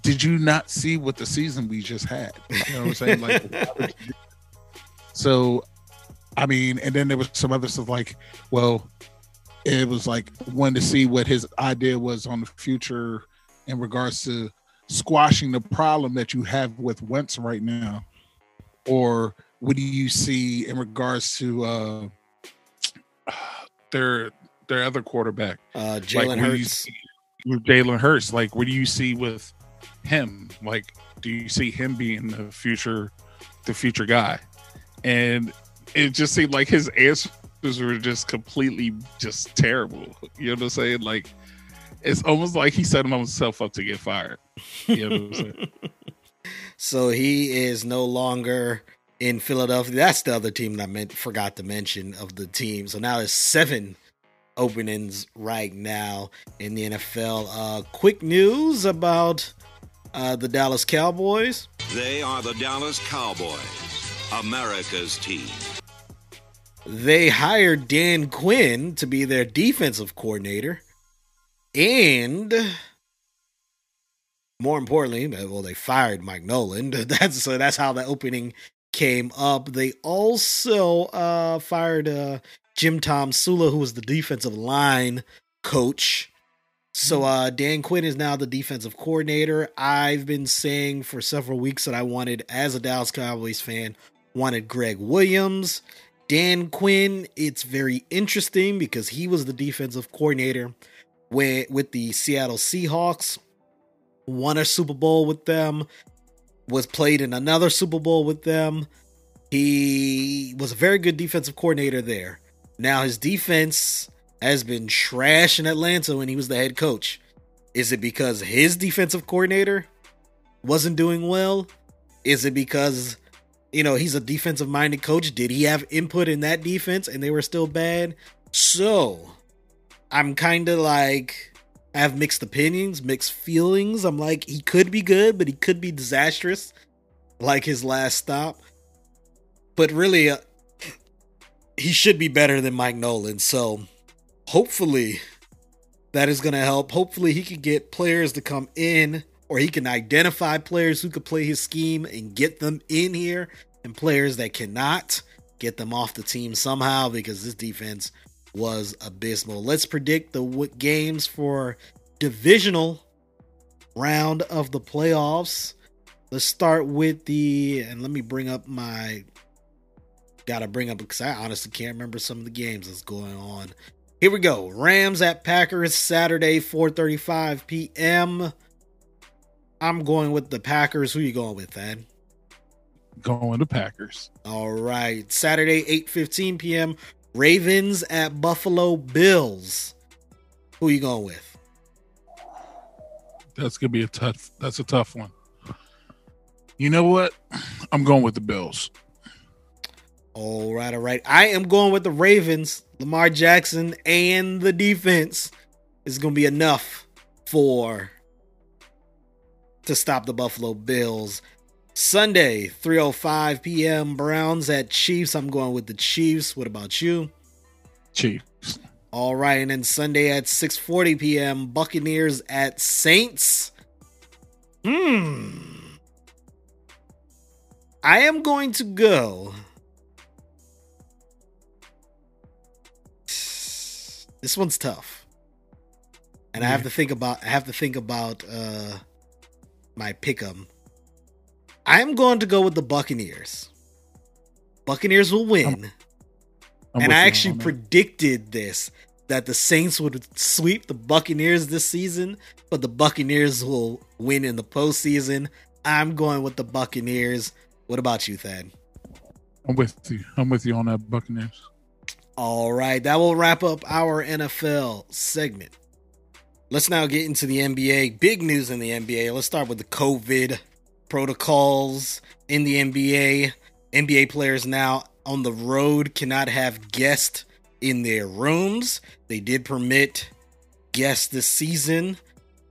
did you not see what the season we just had? You know what I'm saying? Like, so, I mean, and then there was some other stuff like, well, it was like wanted to see what his idea was on the future in regards to squashing the problem that you have with Wentz right now, or what do you see in regards to uh their their other quarterback? Uh, Like, Jalen you Hurts. with Jalen Hurts. Like, what do you see with him? Like, do you see him being the future, the future guy? And it just seemed like his answers were just completely just terrible. You know what I'm saying? Like, it's almost like he set himself up to get fired. You know what I'm saying? So he is no longer in Philadelphia. That's the other team that I meant forgot to mention of the team. So now there's seven openings right now in the NFL. Uh, quick news about uh, the Dallas Cowboys. They are the Dallas Cowboys, America's team. They hired Dan Quinn to be their defensive coordinator, and more importantly, well, they fired Mike Nolan. That's so that's how the opening came up. They also uh, fired uh, Jim Tomsula, who was the defensive line coach. So uh Dan Quinn is now the defensive coordinator. I've been saying for several weeks that I wanted, as a Dallas Cowboys fan, wanted Gregg Williams. Dan Quinn, it's very interesting because he was the defensive coordinator with, the Seattle Seahawks, won a Super Bowl with them, was played in another Super Bowl with them. He was a very good defensive coordinator there. Now his defense has been trash in Atlanta when he was the head coach. Is it because his defensive coordinator wasn't doing well? Is it because you know he's a defensive minded coach? Did he have input in that defense and they were still bad? So I'm kind of like I have mixed opinions, mixed feelings. I'm like he could be good, but he could be disastrous, like his last stop. But really, uh, he should be better than Mike Nolan. So hopefully that is going to help. Hopefully he can get players to come in or he can identify players who could play his scheme and get them in here and players that cannot get them off the team somehow because this defense was abysmal. Let's predict the games for divisional round of the playoffs. Let's start with the and let me bring up my gotta bring up because I honestly can't remember some of the games that's going on. Here we go. Rams at Packers Saturday, 4:35 p.m. I'm going with the Packers. Who you going with, Thad? Going to Packers. All right. Saturday, 8:15 p.m. Ravens at Buffalo Bills. Who you going with? That's gonna be a tough. That's a tough one. You know what? I'm going with the Bills. All right, all right. I am going with the Ravens. Lamar Jackson and the defense is going to be enough for to stop the Buffalo Bills. Sunday, 3:05 p.m. Browns at Chiefs. I'm going with the Chiefs. What about you? Chiefs. All right, and then Sunday at 6:40 p.m. Buccaneers at Saints. Hmm. I am going to go. This one's tough. And I have to think about I have to think about uh my pick'em. I'm going to go with the Buccaneers. Buccaneers will win. I'm and I actually predicted this that the Saints would sweep the Buccaneers this season, but the Buccaneers will win in the postseason. I'm going with the Buccaneers. What about you, Thad? I'm with you. I'm with you on that Buccaneers. All right, that will wrap up our NFL segment. Let's now get into the NBA. Big news in the NBA. Let's start with the COVID protocols in the NBA. NBA players now on the road cannot have guests in their rooms. They did permit guests this season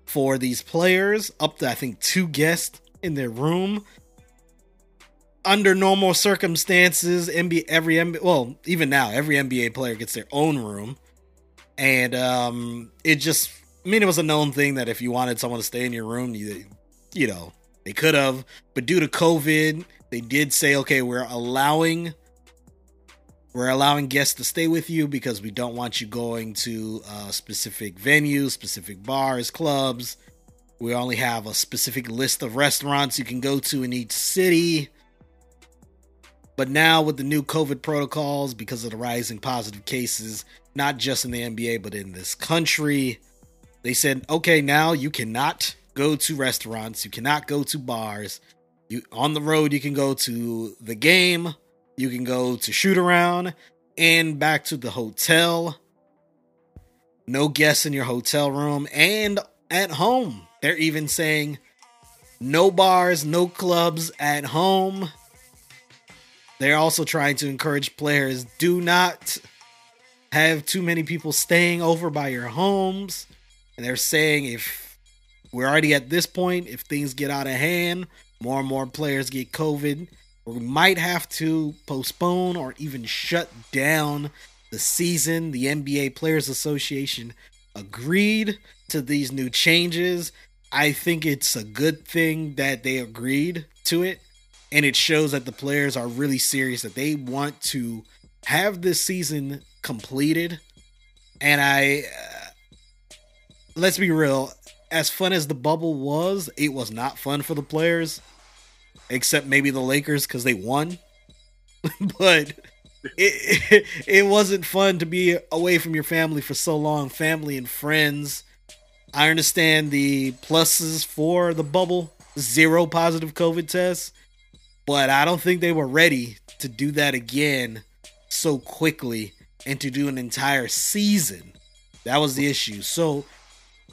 for these players, up to I think two guests in their room under normal circumstances, NBA every NBA well, even now, every NBA player gets their own room. And um it just I mean it was a known thing that if you wanted someone to stay in your room, you you know, they could have, but due to COVID, they did say okay, we're allowing we're allowing guests to stay with you because we don't want you going to uh, specific venues, specific bars, clubs. We only have a specific list of restaurants you can go to in each city. But now, with the new COVID protocols, because of the rising positive cases, not just in the NBA, but in this country, they said, okay, now you cannot go to restaurants, you cannot go to bars. You on the road, you can go to the game, you can go to shoot around, and back to the hotel. No guests in your hotel room and at home. They're even saying no bars, no clubs at home. They're also trying to encourage players do not have too many people staying over by your homes. And they're saying if we're already at this point, if things get out of hand, more and more players get COVID, we might have to postpone or even shut down the season. The NBA Players Association agreed to these new changes. I think it's a good thing that they agreed to it. And it shows that the players are really serious, that they want to have this season completed. And I. Let's be real. As fun as the bubble was, it was not fun for the players, except maybe the Lakers because they won. but it, it it wasn't fun to be away from your family for so long, family and friends. I understand the pluses for the bubble, zero positive COVID tests, but I don't think they were ready to do that again so quickly and to do an entire season. That was the issue. So,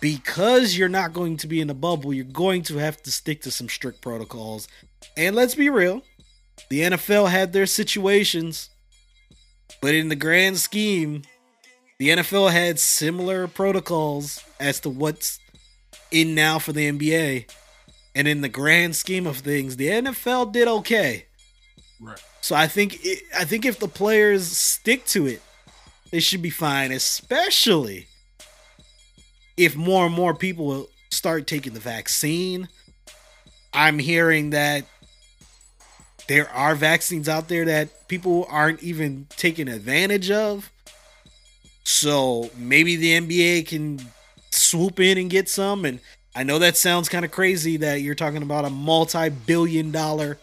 because you're not going to be in a bubble, you're going to have to stick to some strict protocols. And let's be real, the NFL had their situations, but in the grand scheme, the NFL had similar protocols as to what's in now for the NBA. And in the grand scheme of things, the NFL did okay. Right. So I think it, I think if the players stick to it, they should be fine, especially if more and more people will start taking the vaccine. I'm hearing that there are vaccines out there that people aren't even taking advantage of. So maybe the NBA can swoop in and get some. And I know that sounds kind of crazy that you're talking about a multi billion dollar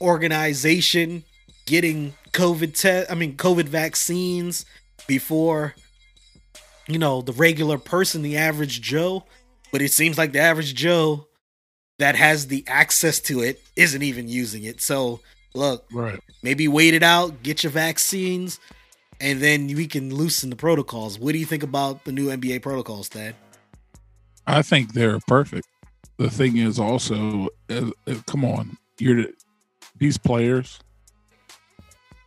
organization getting COVID test, I mean, COVID vaccines before, you know, the regular person, the average Joe. But it seems like the average Joe that has the access to it isn't even using it. So, look, Right. maybe wait it out, get your vaccines, and then we can loosen the protocols. What do you think about the new NBA protocols, Thad? I think they're perfect. The thing is also, uh, uh, come on, you're the- these players,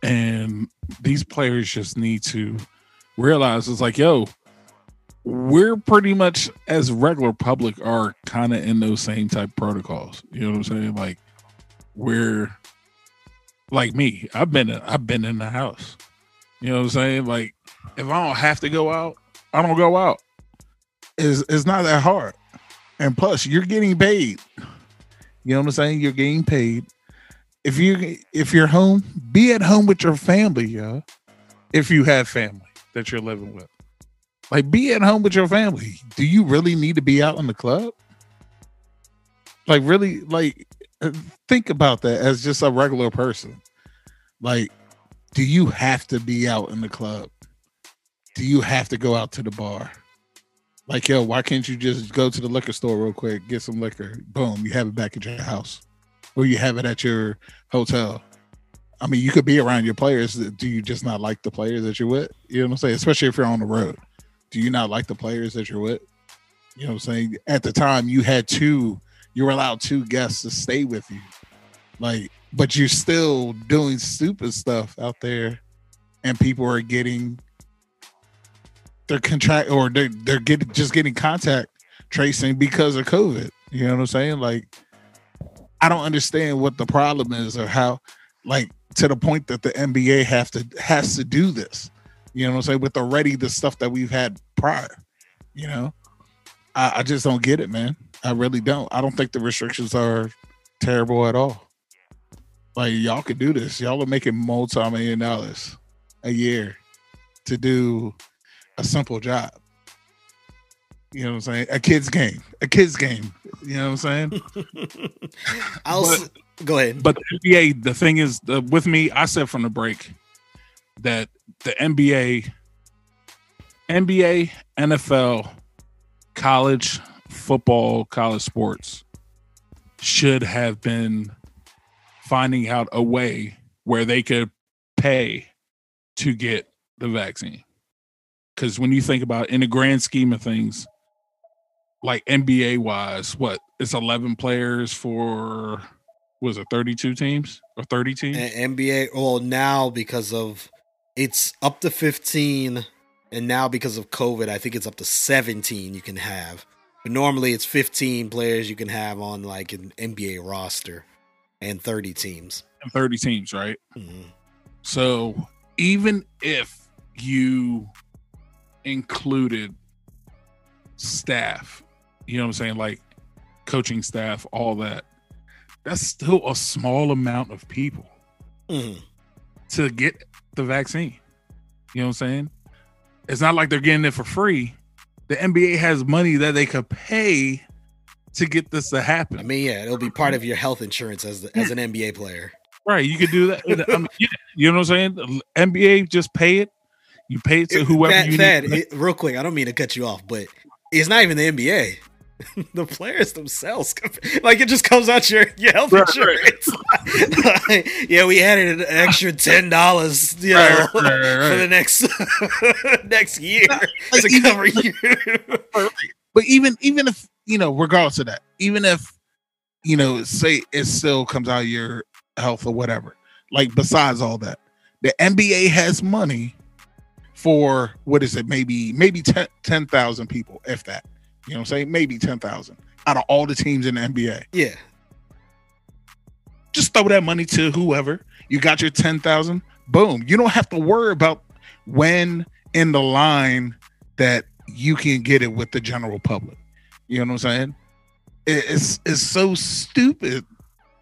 and these players just need to realize it's like, yo, we're pretty much as regular public are kind of in those same type protocols. You know what I'm saying? Like, we're like me. I've been I've been in the house. You know what I'm saying? Like, if I don't have to go out, I don't go out is it's not that hard. And plus, you're getting paid. You know what I'm saying? You're getting paid. If you if you're home, be at home with your family, yo. If you have family that you're living with, like be at home with your family. Do you really need to be out in the club? Like really, like uh, think about that as just a regular person. Like, do you have to be out in the club? Do you have to go out to the bar? Like, yo, why can't you just go to the liquor store real quick, get some liquor, boom, you have it back at your house, or you have it at your hotel. I mean, you could be around your players. Do you just not like the players that you're with? You know what I'm saying? Especially if you're on the road. Do you not like the players that you're with? You know what I'm saying? At the time, you had two, you were allowed two guests to stay with you. Like, but you're still doing stupid stuff out there, and people are getting they're contract or they're they're getting just getting contact tracing because of COVID. You know what I'm saying? Like, I don't understand what the problem is or how, like, to the point that the NBA have to has to do this. You know what I'm saying? With already the stuff that we've had prior. You know, I, I just don't get it, man. I really don't. I don't think the restrictions are terrible at all. Like y'all could do this. Y'all are making multi-million dollars a year to do a simple job. You know what I'm saying? A kid's game. A kid's game. You know what I'm saying? I'll But- s- go ahead. But the NBA, the thing is, the, with me, I said from the break that the NBA, NBA, NFL, college football, college sports should have been finding out a way where they could pay to get the vaccine. Because when you think about in the grand scheme of things, like NBA wise, what it's 11 players for was it 32 teams or 30 teams? NBA, well, now because of it's up to 15, and now because of COVID, I think it's up to 17 you can have. But normally it's 15 players you can have on like an NBA roster and 30 teams. And 30 teams, right? Mhm. So even if you included staff, you know what I'm saying, like coaching staff, all that, that's still a small amount of people Mhm. to get the vaccine. You know what I'm saying? It's not like they're getting it for free. the NBA has money that they could pay to get this to happen. I mean, yeah, it'll be part of your health insurance as the, as an NBA player. right? You could do that. I mean, um, yeah, you know what I'm saying? The NBA just pay it. You pay it to whoever Thad, you Thad, need. it- real quick, I don't mean to cut you off, but it's not even the NBA. the players themselves, like it just comes out your your health Right, insurance. Like, yeah, we added an extra ten dollars, you know, Right, right, right, for the next next year like, to even- cover you. But even even if you know, regardless of that, even if you know, say it still comes out of your health or whatever. Like besides all that, the NBA has money for what is it? Maybe maybe 10 10,000 people, if that. You know what I'm saying? Maybe 10,000 out of all the teams in the NBA. yeah, Just throw that money to whoever. You got your 10,000. Boom. You don't have to worry about when in the line that you can get it with the general public. You know what I'm saying? It's it's so stupid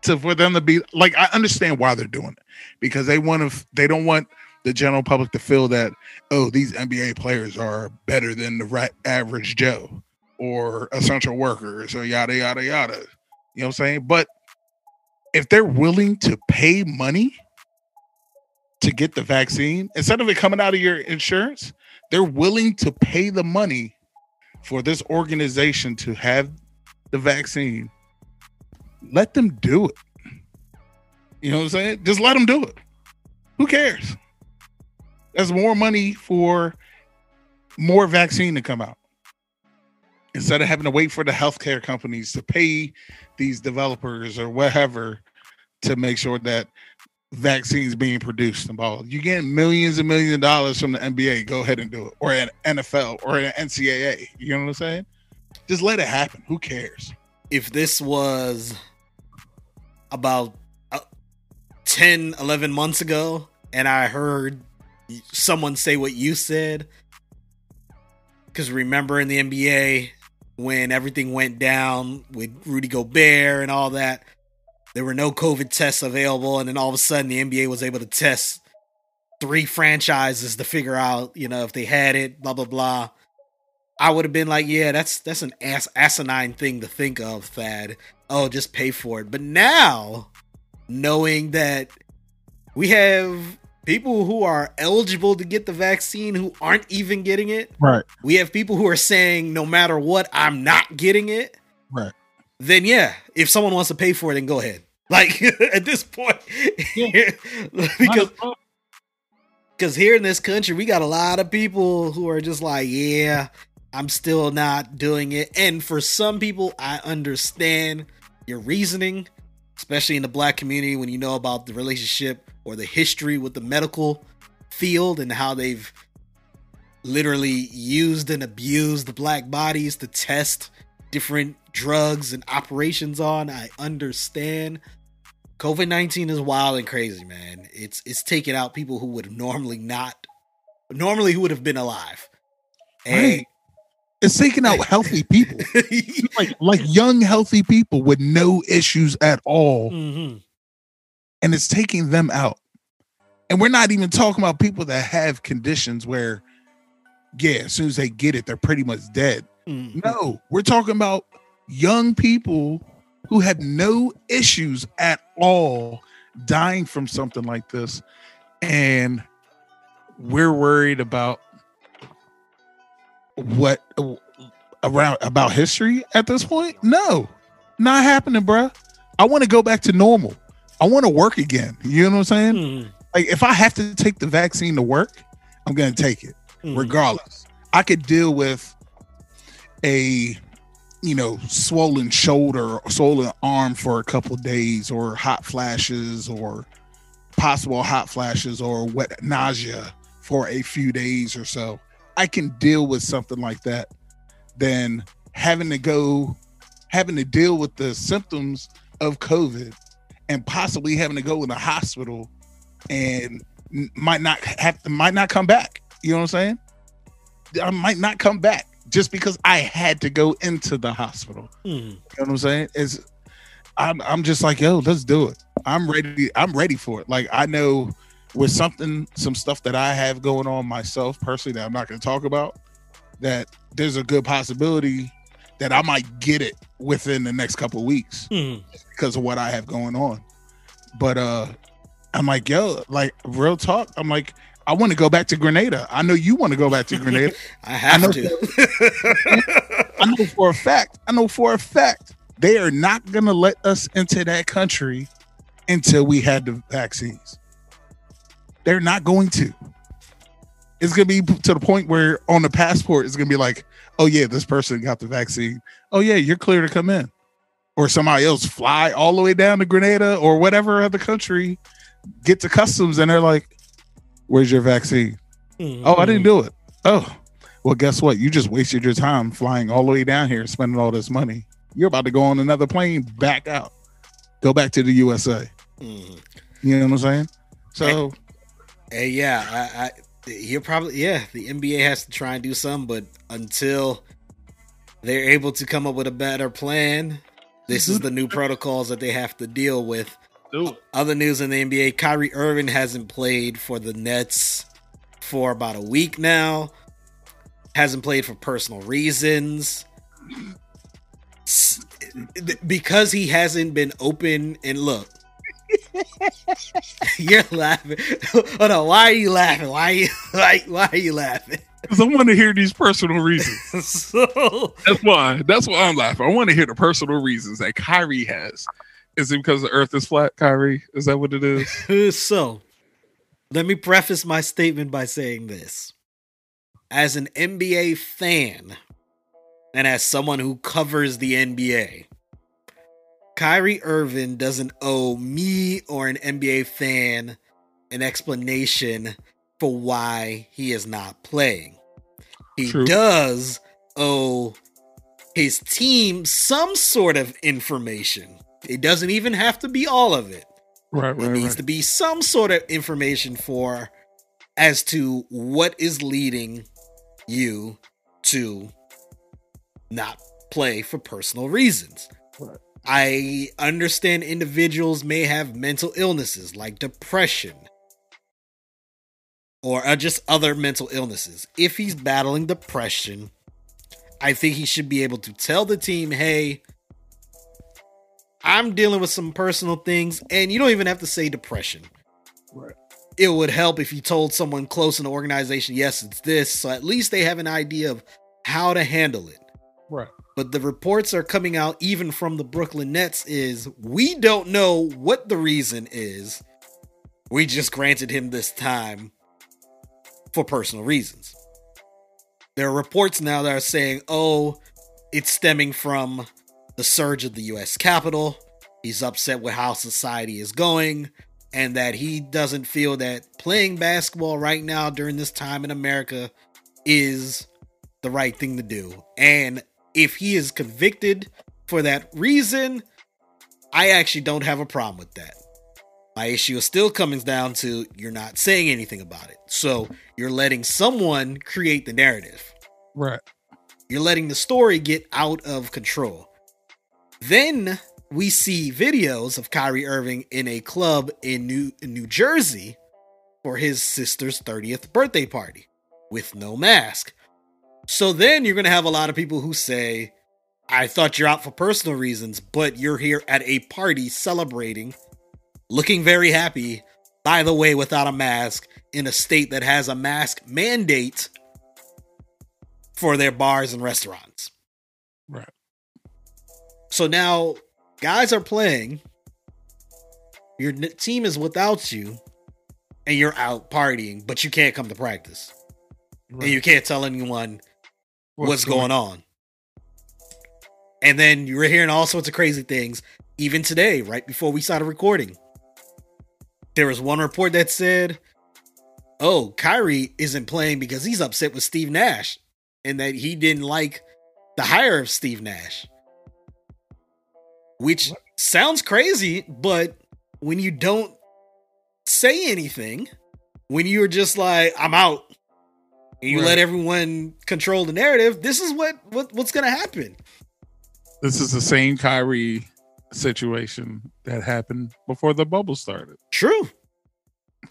to for them to be like I understand why they're doing it because they want to they don't want the general public to feel that oh these NBA players are better than the right average Joe or essential workers or yada yada yada. You know what I'm saying? But if they're willing to pay money to get the vaccine instead of it coming out of your insurance, they're willing to pay the money for this organization to have the vaccine. Let them do it. You know what I'm saying? Just let them do it. Who cares? There's more money for more vaccine to come out instead of having to wait for the healthcare companies to pay these developers or whatever to make sure that vaccines being produced and all. You get millions and millions of dollars from the NBA. Go ahead and do it, or an NFL or an NCAA. You know what I'm saying? Just let it happen. Who cares? if this was about uh, 10 11 months ago and i heard someone say what you said because remember in the nba when everything went down with rudy gobert and all that there were no covid tests available and then all of a sudden the nba was able to test three franchises to figure out you know if they had it blah blah blah I would have been like, yeah, that's that's an ass asinine thing to think of, Thad. Oh, just pay for it. But now, knowing that we have people who are eligible to get the vaccine who aren't even getting it, Right. we have people who are saying, no matter what, I'm not getting it. Right. Then yeah, if someone wants to pay for it, then go ahead. Like at this point, because because here in this country, we got a lot of people who are just like, yeah, I'm still not doing it. And for some people, I understand your reasoning, especially in the black community when you know about the relationship or the history with the medical field and how they've literally used and abused the black bodies to test different drugs and operations on. I understand. COVID nineteen is wild and crazy, man. It's it's taking out people who would have normally not, normally who would have been alive. And Right. It's taking out healthy people, like like young healthy people with no issues at all, Mhm. And it's taking them out. And we're not even talking about people that have conditions where, yeah, as soon as they get it, they're pretty much dead. Mhm. No, we're talking about young people who have no issues at all dying from something like this. And we're worried about what around about history at this point? No, not happening, bruh. I want to go back to normal. I want to work again. You know what I'm saying? Mhm. Like if I have to take the vaccine to work, I'm gonna take it Mhm. regardless. I could deal with a you know swollen shoulder or swollen arm for a couple days or hot flashes or possible hot flashes or what nausea for a few days or so. I can deal with something like that than having to go having to deal with the symptoms of COVID and possibly having to go in the hospital and might not have to might not come back. You know what I'm saying? I might not come back just because I had to go into the hospital. Mhm. You know what I'm saying? It's I'm I'm just like, yo, let's do it. I'm ready. I'm ready for it. Like I know with something, some stuff that I have going on myself personally that I'm not gonna talk about. that there's a good possibility that I might get it within the next couple of weeks Hmm. because of what I have going on. But uh I'm like, yo, like real talk. I'm like, I want to go back to Grenada. I know you want to go back to Grenada. I have know to. I know for a fact. I know for a fact they are not gonna let us into that country until we had the vaccines. They're not going to. It's gonna be to the point where on the passport it's gonna be like, oh yeah, this person got the vaccine. Oh yeah, you're clear to come in. Or somebody else fly all the way down to Grenada or whatever other country, get to customs, and they're like, Where's your vaccine? Oh, I didn't do it. Oh, well, guess what? You just wasted your time flying all the way down here, spending all this money. You're about to go on another plane, back out, go back to the USA. Mhm. You know what I'm saying? So, Hey, yeah, I, I you're probably yeah. The NBA has to try and do something, but until they're able to come up with a better plan, this is the new protocols that they have to deal with. Other news in the NBA: Kyrie Irving hasn't played for the Nets for about a week now. Hasn't played for personal reasons. Because he hasn't been open and look. You're laughing. Oh, Hold on. Why are you laughing? Why are you why, why are you laughing? Because I want to hear these personal reasons. so That's why. That's why I'm laughing. I want to hear the personal reasons that Kyrie has. Is it because the Earth is flat, Kyrie? Is that what it is? so let me preface my statement by saying this. As an NBA fan and as someone who covers the NBA, Kyrie Irving doesn't owe me or an NBA fan an explanation for why he is not playing. He True. does owe his team some sort of information. It doesn't even have to be all of it. Right, There right, needs right. to be some sort of information for as to what is leading you to not play for personal reasons. Right. I understand individuals may have mental illnesses like depression or uh, just other mental illnesses. If he's battling depression, I think he should be able to tell the team, hey, I'm dealing with some personal things, and you don't even have to say depression. Right. It would help if you told someone close in the organization, yes, it's this, so at least they have an idea of how to handle it. Right. But the reports are coming out even from the Brooklyn Nets is we don't know what the reason is. We just granted him this time for personal reasons. There are reports now that are saying, oh, it's stemming from the surge of the US Capitol. He's upset with how society is going, and that he doesn't feel that playing basketball right now during this time in America is the right thing to do. And if he is convicted for that reason, I actually don't have a problem with that. My issue is still coming down to you're not saying anything about it. So you're letting someone create the narrative. Right. You're letting the story get out of control. Then we see videos of Kyrie Irving in a club in New in New Jersey for his sister's 30th birthday party with no mask. So then you're going to have a lot of people who say, I thought you're out for personal reasons, but you're here at a party celebrating, looking very happy, by the way, without a mask, in a state that has a mask mandate for their bars and restaurants. Right. So now guys are playing, your team is without you, and you're out partying, but you can't come to practice. right. And you can't tell anyone what's, going on. And then you were hearing all sorts of crazy things, even today, right before we started recording. There was one report that said, oh, Kyrie isn't playing because he's upset with Steve Nash and that he didn't like the hire of Steve Nash. Which sounds crazy, but when you don't say anything, when you're just like, I'm out, and you Right. let everyone control the narrative, this is what, what what's gonna happen. This is the same Kyrie situation that happened before the bubble started. True.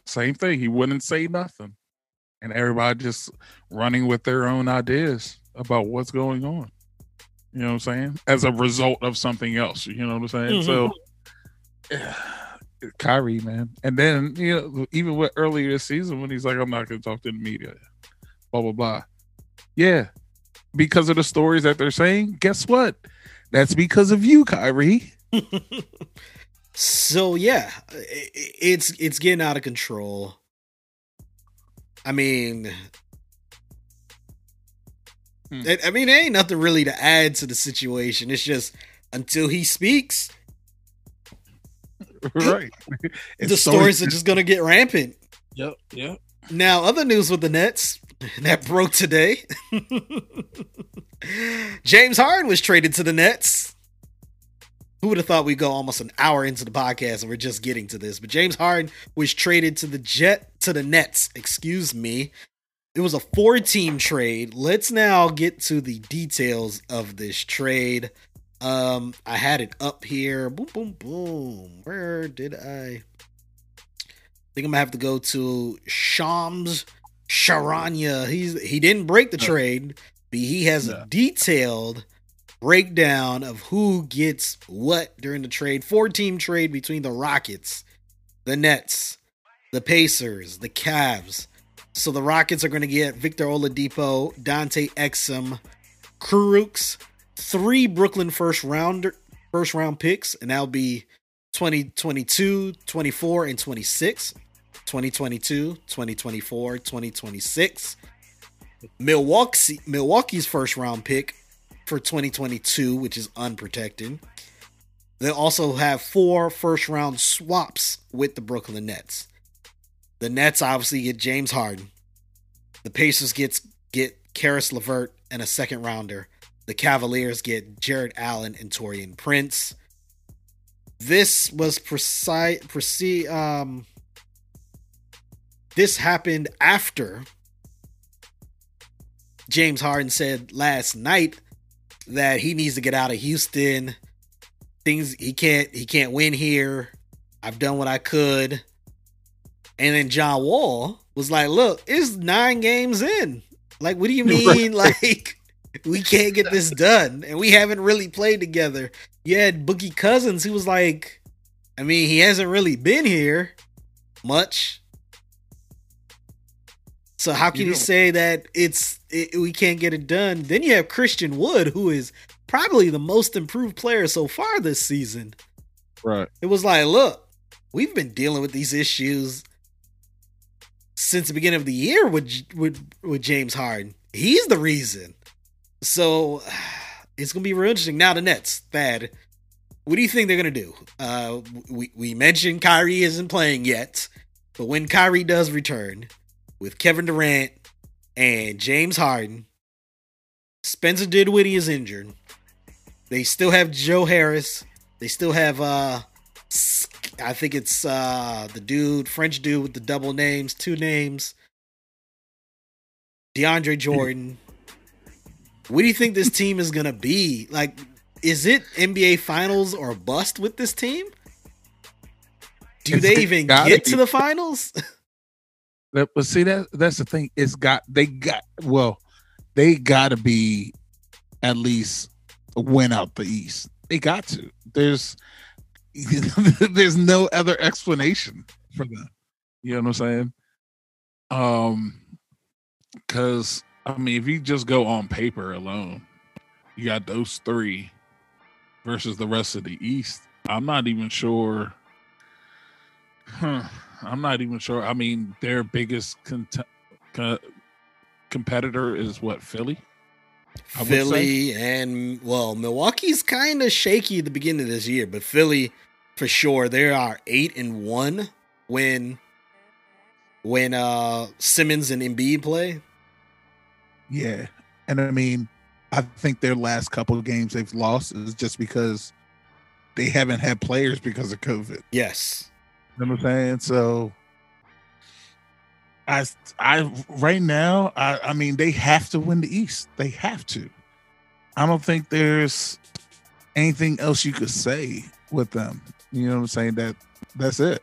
Same thing. He wouldn't say nothing. and everybody just running with their own ideas about what's going on. You know what I'm saying? As a result of something else. You know what I'm saying? So, mm-hmm. yeah, Kyrie, man. And then, you know, even with earlier this season when he's like, I'm not going to talk to the media, blah, blah, blah. Yeah. Because of the stories that they're saying, guess what? That's because of you, Kyrie. So yeah, i- i- it's it's getting out of control. I mean, Hmm. it- I mean, there ain't nothing really to add to the situation. It's just until he speaks, right. the stories are just gonna get rampant. Yep. Yep. Now, other news with the Nets that broke today. James Harden was traded to the Nets. Who would have thought we'd go almost an hour into the podcast and we're just getting to this? But James Harden was traded to the Jet to the Nets, excuse me. It was a four-team trade. Let's now get to the details of this trade. Um, I had it up here. Boom, boom, boom. Where did I? I think I'm gonna have to go to Shams Charania. He's he didn't break the uh, trade, but he has a detailed breakdown of who gets what during the trade. Four team trade between the Rockets, the Nets, the Pacers, the Cavs. So the Rockets are going to get Victor Oladipo, Dante Exum, Kurucs, three Brooklyn first rounder first round picks, and that'll be 2022, 24, and 26. 2022, 2024, 2026. Milwaukee Milwaukee's first round pick for 2022, which is unprotected. They'll also have four first round swaps with the Brooklyn Nets. The Nets obviously get James Harden. The Pacers gets get Caris LeVert and a second rounder. The Cavaliers get Jarrett Allen and Taurean Prince. This was precise. Preci- um, this happened after James Harden said last night that he needs to get out of Houston. Things he can't he can't win here. I've done what I could. And then John Wall was like, "Look, it's nine games in. Like, what do you mean? Like, we can't get this done, and we haven't really played together." You had Boogie Cousins, who was like, I mean, he hasn't really been here much. So how can You you, say that it's it, we can't get it done? Then you have Christian Wood, who is probably the most improved player so far this season. Right. It was like, look, we've been dealing with these issues since the beginning of the year with with with James Harden. He's the reason. So it's gonna be real interesting. Now the Nets, Thad. What do you think they're gonna do? Uh, we we mentioned Kyrie isn't playing yet, but when Kyrie does return, with Kevin Durant and James Harden, Spencer Dinwiddie is injured. They still have Joe Harris. They still have uh I think it's uh the dude, French dude with the double names, two names. DeAndre Jordan. What do you think this team is gonna be? Like, is it NBA finals or bust with this team? Do they even get to the finals? That, but see that that's the thing. It's got they got well, they got to be at least win out the East. They got to. There's there's no other explanation for them. You know what I'm saying? Um, because I mean, if you just go on paper alone, you got those three versus the rest of the East. I'm not even sure. Huh. I'm not even sure. I mean, their biggest cont- co- competitor is what Philly. I. Philly and well, Milwaukee's kind of shaky at the beginning of this year, but Philly for sure they are eight and one when when uh Simmons and Embiid play. Yeah, and I mean, I think their last couple of games they've lost is just because they haven't had players because of COVID. Yes, You know what I'm saying? So, I, I right now, I, I mean, they have to win the East. They have to. I don't think there's anything else you could say with them. You know what I'm saying? That that's it.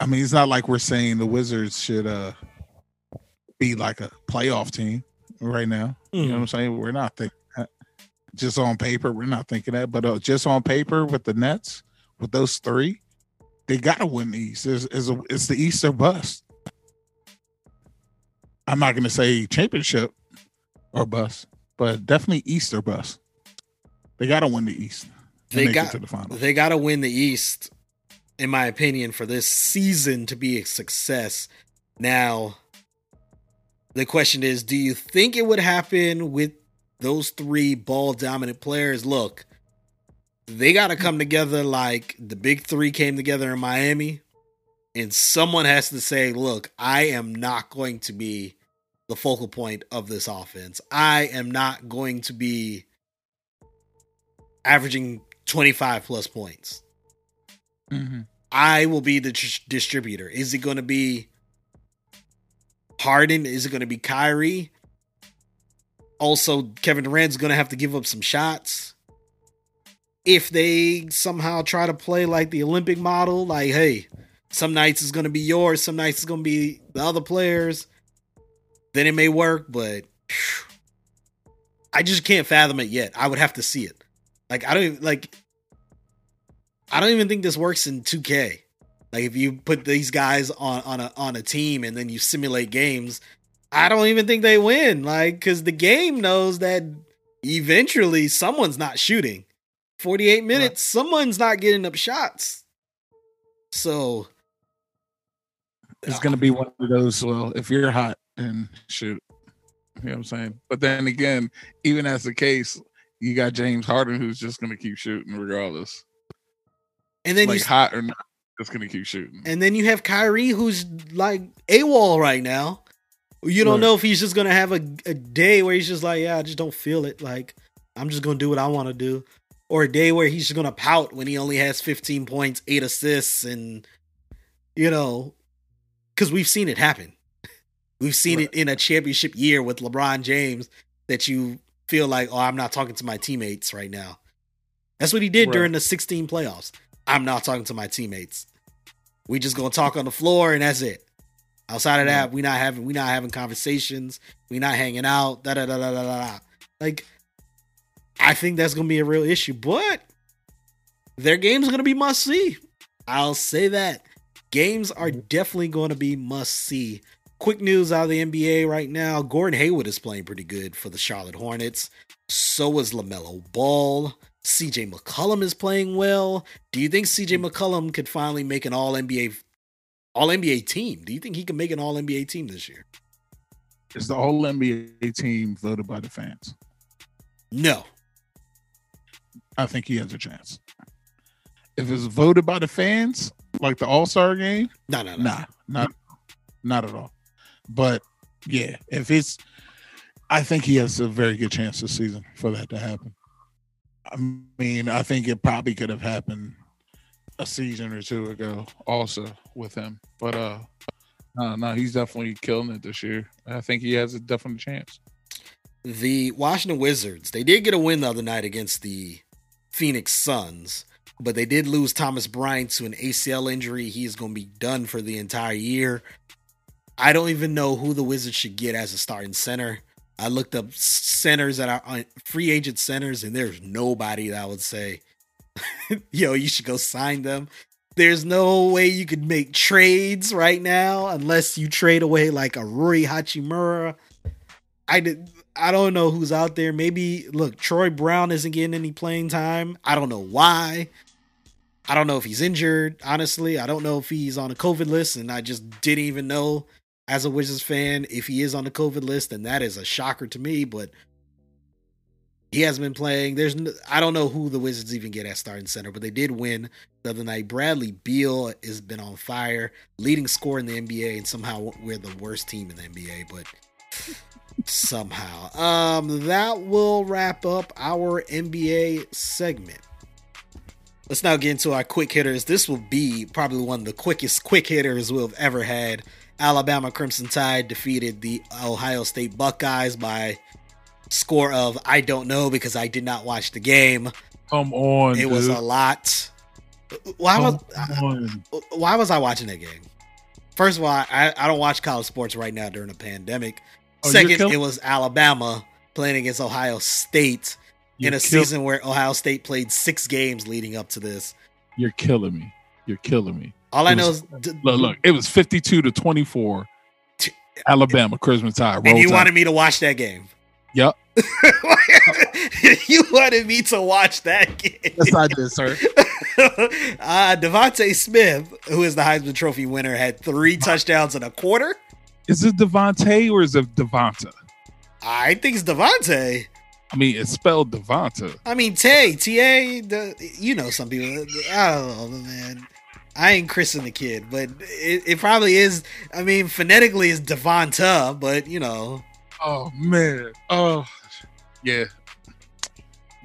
I mean, it's not like we're saying the Wizards should uh be like a playoff team right now. You know what I'm saying? We're not thinking that. Just on paper, we're not thinking that. But uh, just on paper with the Nets, with those three, they got to win the East. It's, it's, a, it's the East or bust. I'm not going to say championship or bust, but definitely East or bust. They got to win the East. They got to the final. they got to win the East, in my opinion, for this season to be a success. Now, the question is, do you think it would happen with those three ball dominant players? Look, they got to come together like the big three came together in Miami, and someone has to say, "Look, I am not going to be the focal point of this offense. I am not going to be." averaging 25 plus points. Mhm. I will be the tr- distributor. Is it going to be Harden? Is it going to be Kyrie? Also, Kevin Durant's going to have to give up some shots. If they somehow try to play like the Olympic model, like, hey, some nights is going to be yours, some nights it's going to be the other players, then it may work, but phew, I just can't fathom it yet. I would have to see it. Like, I don't even, like, I don't even think this works in 2K. Like if you put these guys on on a on a team and then you simulate games, I don't even think they win. Like cuz the game knows that eventually someone's not shooting. 48 minutes, someone's not getting up shots. So It's going to be one of those. Well, if you're hot and shoot, you know what I'm saying. But then again, even as the case, you got James Harden who's just going to keep shooting regardless, and then like you hot or not, just going to keep shooting. and then you have Kyrie who's like AWOL right now. You don't Right. know if he's just gonna have a, a day where he's just like, yeah, I just don't feel it. Like I'm just gonna do what I want to do, or a day where he's just gonna pout when he only has 15 points, eight assists, and you know, because we've seen it happen. We've seen it in a championship year with LeBron James that you feel like, oh, I'm not talking to my teammates right now. That's what he did Right. during the 16 playoffs. I'm not talking to my teammates. We just gonna talk on the floor and that's it. Outside of that, we not having we not having conversations. We not hanging out. Da da da da da. da. Like, I think that's gonna be a real issue. But their game's gonna be must see. I'll say that games are mm-hmm. definitely going to be must see. Quick news out of the NBA right now: Gordon Hayward is playing pretty good for the Charlotte Hornets. So is LaMelo Ball. CJ McCollum is playing well. Do you think CJ mm-hmm. McCollum could finally make an All NBA All NBA team? Do you think he can make an All NBA team this year? Is the whole NBA team voted by the fans? No. I think he has a chance. If it's voted by the fans, like the All Star game, No, no, no. nah, not not at all. But yeah, if it's, I think he has a very good chance this season for that to happen. I mean, I think it probably could have happened a season or two ago, also with him. But uh, no, no, he's definitely killing it this year. I think he has a definite chance. The Washington Wizards, they did get a win the other night against the Phoenix Suns, but they did lose Thomas Bryant to an ACL injury. He's going to be done for the entire year. I don't even know who the Wizards should get as a starting center. I looked up centers that are free agent centers, and there's nobody that I would say, yo, you should go sign them. There's no way you could make trades right now unless you trade away like a Rui Hachimura. I did. I don't know who's out there. Maybe look, Troy Brown isn't getting any playing time. I don't know why. I don't know if he's injured. Honestly, I don't know if he's on a COVID list, and I just didn't even know as a Wizards fan if he is on the COVID list, and that is a shocker to me. But he hasn't been playing. There's no, I don't know who the Wizards even get at starting center, but they did win the other night. Bradley Beal has been on fire, leading scorer in the NBA, and somehow we're the worst team in the NBA. But somehow. Um, that will wrap up our NBA segment. Let's now get into our quick hitters. This will be probably one of the quickest quick hitters we've ever had. Alabama Crimson Tide defeated the Ohio State Buckeyes by score of I don't know because I did not watch the game. Come on, It was a lot. Why was Come why was I watching that game? First of all, I, I don't watch college sports right now during a pandemic. Oh, Second, kill- it was Alabama playing against Ohio State You're in a kill- season where Ohio State played six games leading up to this. You're killing me. You're killing me. All I know was- is d- Look, look, it was 52 to 24. Alabama Crimson Tide. and Roll you Tide. wanted me to watch that game. Yep. you wanted me to watch that game. Yes, I did, sir. uh, Devontae Smith, who is the Heisman Trophy winner, had three touchdowns in a quarter. Is it Devontae or is it Devonta? I think it's Devontae. I mean, it's spelled Devonta. I mean, Tay, T A, the you know some people. I don't know, man. I ain't christening the kid, but it, it probably is. I mean, phonetically is Devonta, but you know, Oh man. Oh yeah.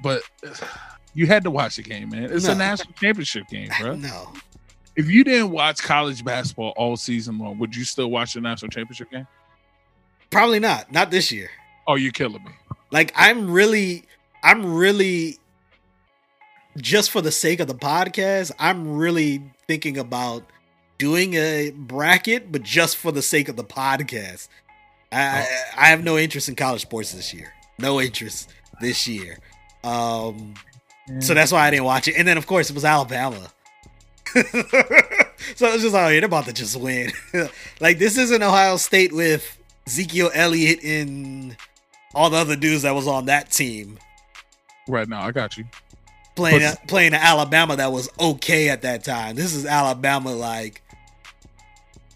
But you had to watch the game, man. It's No. a national championship game, bro. no. If you didn't watch college basketball all season long, would you still watch the national championship game? Probably not. Not this year. Oh, you're killing me. Like I'm really, I'm really, just for the sake of the podcast, I'm really thinking about doing a bracket, but just for the sake of the podcast. I I have no interest in college sports this year. No interest this year. Um, so that's why I didn't watch it. And then of course it was Alabama. so it was just like oh, they're about to just win. like this isn't Ohio State with Ezekiel Elliott and all the other dudes that was on that team right now, I got you. playing playing an Alabama that was okay at that time. This is Alabama like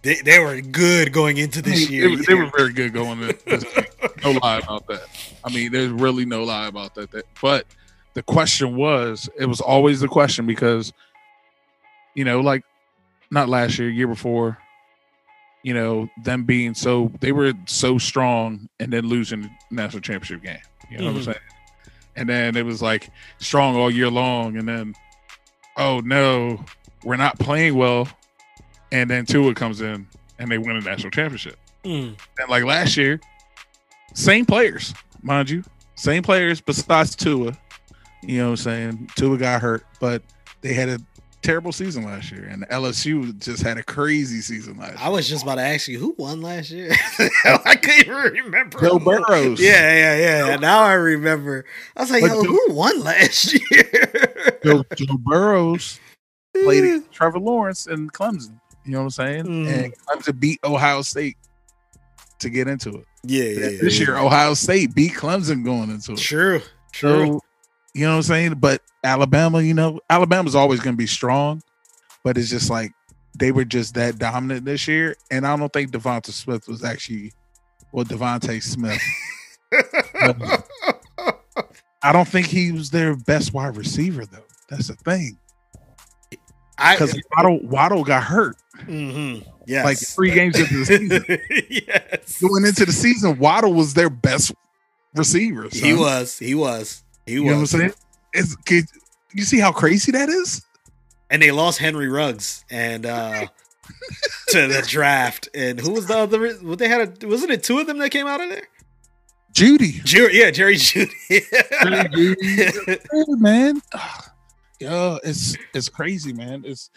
they, they were good going into this They, year. were- they were very good going in this game. No lie about that. I mean, there's really no lie about that. But the question was, it was always the question because, you know, like not last year, year before, you know, them being so they were so strong and then losing the national championship game. You know what I'm Mhm. saying? And then it was like strong all year long, and then oh no, we're not playing well. And then Tua comes in and they win a national championship. Mm. And like last year, same players, mind you, same players besides Tua. You know what I'm saying? Tua got hurt, but they had a terrible season last year, and LSU just had a crazy season last I year. was just about to ask you who won last year. I couldn't even remember. Joe Burrows. Yeah, yeah, yeah. Now I remember. I was like, But yo, Joe- who won last year? Joe, Joe Burrows played Trevor Lawrence and Clemson. You know what I'm saying? Mm. And Clemson beat Ohio State to get into it. Yeah, yeah, yeah. This year, Ohio State beat Clemson going into it. True, true. So, you know what I'm saying? But Alabama, you know, Alabama's always going to be strong, but it's just like they were just that dominant this year. And I don't think Devonta Smith was actually, well, Devontae Smith. I don't think he was their best wide receiver, though. That's the thing. I, Because Waddle, Waddle got hurt mm-hmm. yes. like three games into the season. yes. Going into the season, Waddle was their best receiver. He was. He was. He You know what I'm saying? It's, could- you see how crazy that is? and they lost Henry Ruggs and uh to the draft. And who was the other? What they had? A, wasn't it two of them that came out of there? Jeudy. Jerry, yeah, Jerry Jeudy. Hey, man. Yeah, it's it's crazy, man. It's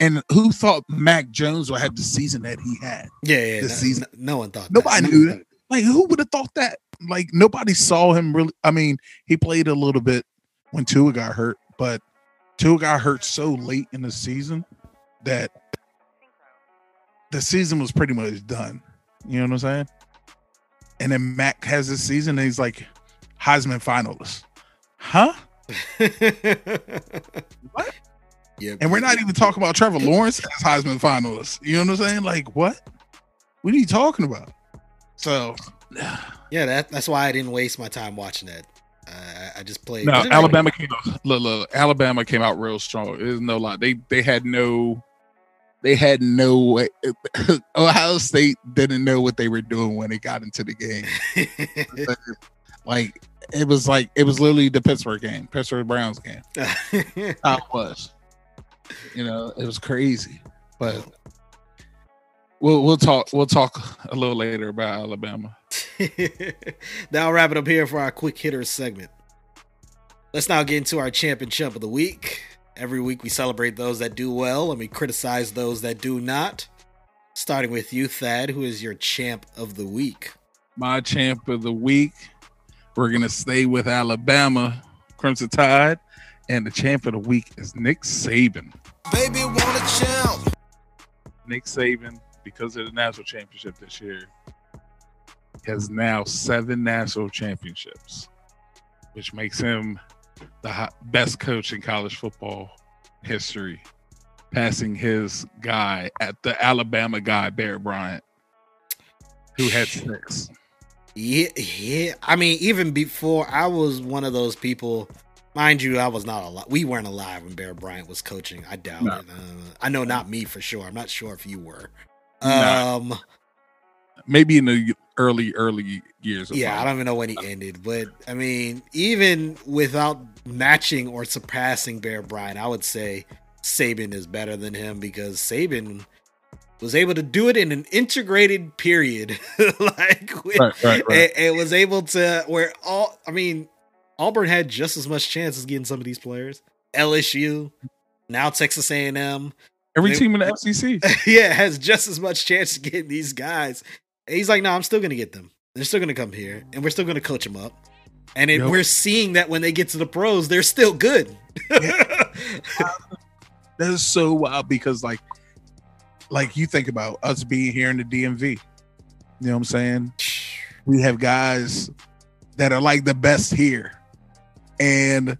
and who thought Mac Jones would have the season that he had? yeah, yeah. This no, season. no one thought. Nobody that. knew that. Like, who would have thought that? Like, nobody saw him really. I mean, he played a little bit when Tua got hurt, but Tua got hurt so late in the season that the season was pretty much done. You know what I'm saying? And then Mac has this season, and he's like Heisman finalist, huh? what? Yeah, And we're not even talking about Trevor Lawrence as Heisman finalist. You know what I'm saying? Like, what? What are you talking about? So, Yeah, that, that's why I didn't waste my time watching that. Uh, I just played. no, Alabama came out. Look, look, Alabama came out real strong. There's no lie. They they had no, they had no way. Ohio State didn't know what they were doing when they got into the game. Like, Like it was like it was literally the Pittsburgh game, Pittsburgh Browns game. How it was. You know, it was crazy. But we'll we'll talk we'll talk a little later about Alabama. now I'll wrap it up here for our quick hitters segment. Let's now get into our champion chump of the week. Every week we celebrate those that do well and we criticize those that do not. Starting with you, Thad, who is your champ of the week? My champ of the week. We're gonna stay with Alabama Crimson Tide, and the champ of the week is Nick Saban. Baby, want a champ. Nick Saban, because of the national championship this year, has now seven national championships, which makes him the best coach in college football history, passing his guy at the Alabama guy, Bear Bryant, who had six. Yeah, yeah. I mean, even before I was one of those people. Mind you, I was not alive. We weren't alive when Bear Bryant was coaching. I doubt No. it. Uh, I know not me for sure. I'm not sure if you were. Um, Maybe in the early, early years. Of yeah, I don't even know when he ended, but I mean, even without matching or surpassing Bear Bryant, I would say Saban is better than him because Saban was able to do it in an integrated period, like with, Right, right, right. and, and was able to where all. I mean, Auburn had just as much chance as getting some of these players. LSU, now Texas A&M, Every they- team in the SEC. yeah, has just as much chance of getting these guys. And he's like, no, I'm still gonna get them. They're still gonna come here, and we're still gonna coach them up. And it, Yep. we're seeing that when they get to the pros, they're still good. That is so wild because like like you think about us being here in the DMV. You know what I'm saying? We have guys that are like the best here. And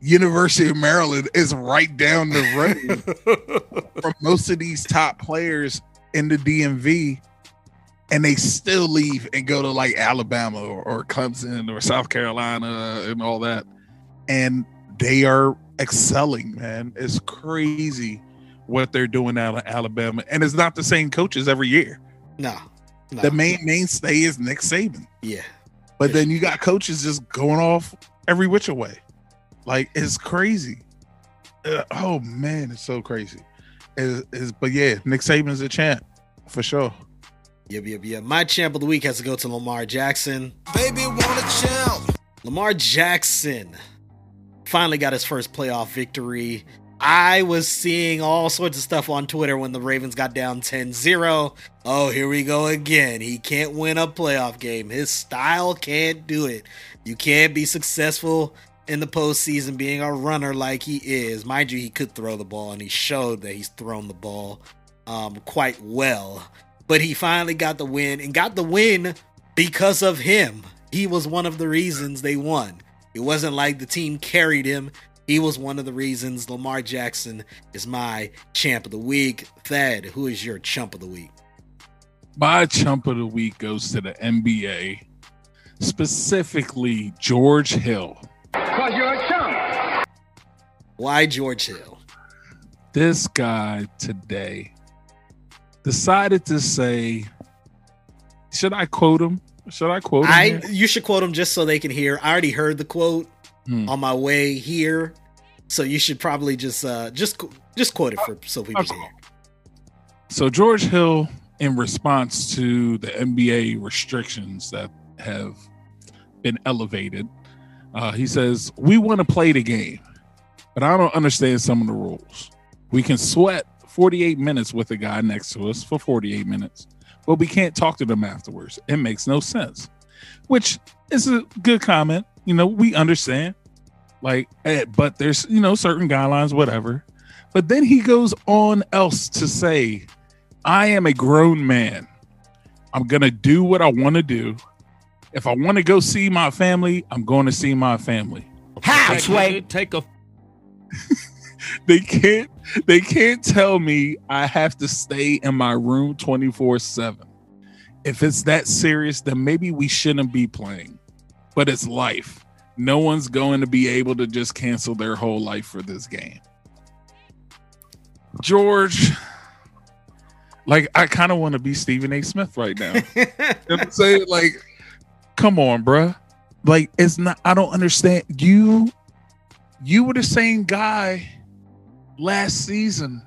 University of Maryland is right down the road from most of these top players in the DMV and they still leave and go to like Alabama or, or Clemson or South Carolina and all that. And they are excelling, man. It's crazy what they're doing out of Alabama. And it's not the same coaches every year. no, no, The main mainstay is Nick Saban. yeah, But then you got coaches just going off every which way. Like it's crazy. Uh, oh man, it's so crazy. Is is but yeah, Nick Saban's a champ for sure. Yep, yep, yep. My champ of the week has to go to Lamar Jackson. Baby, want a champ. Lamar Jackson finally got his first playoff victory. I was seeing all sorts of stuff on Twitter when the Ravens got down 10 0. Oh, here we go again. He can't win a playoff game. His style can't do it. You can't be successful in the postseason being a runner like he is. Mind you, he could throw the ball, and he showed that he's thrown the ball um, quite well. But he finally got the win, and got the win because of him. He was one of the reasons they won. It wasn't like the team carried him. He was one of the reasons. Lamar Jackson is my champ of the week. Thad, who is your chump of the week? My chump of the week goes to the NBA, specifically George Hill. Because you're a chump. Why George Hill? This guy today decided to say, should I quote him? Should I quote him? I here? you should quote him just so they can hear. I already heard the quote Hmm. on my way here, so you should probably just uh just just quote it for so people Okay. can hear. So George Hill, in response to the NBA restrictions that have been elevated, uh, he says, "We want to play the game, but I don't understand some of the rules. We can sweat 48 minutes with a guy next to us for 48 minutes, but we can't talk to them afterwards. It makes no sense." Which is a good comment. You know, we understand. Like, eh, but there's you know certain guidelines, whatever. But then he goes on else to say, I am a grown man. I'm going to do what I want to do. If I want to go see my family, I'm going to see my family. Halfway. Take a They can't they can't tell me I have to stay in my room 24/7. If it's that serious, then maybe we shouldn't be playing. But it's life. No one's going to be able to just cancel their whole life for this game. George, like I kind of want to be Stephen A. Smith right now. You know I'm saying? Like, come on, bruh. Like, it's not, I don't understand. You, you were the same guy last season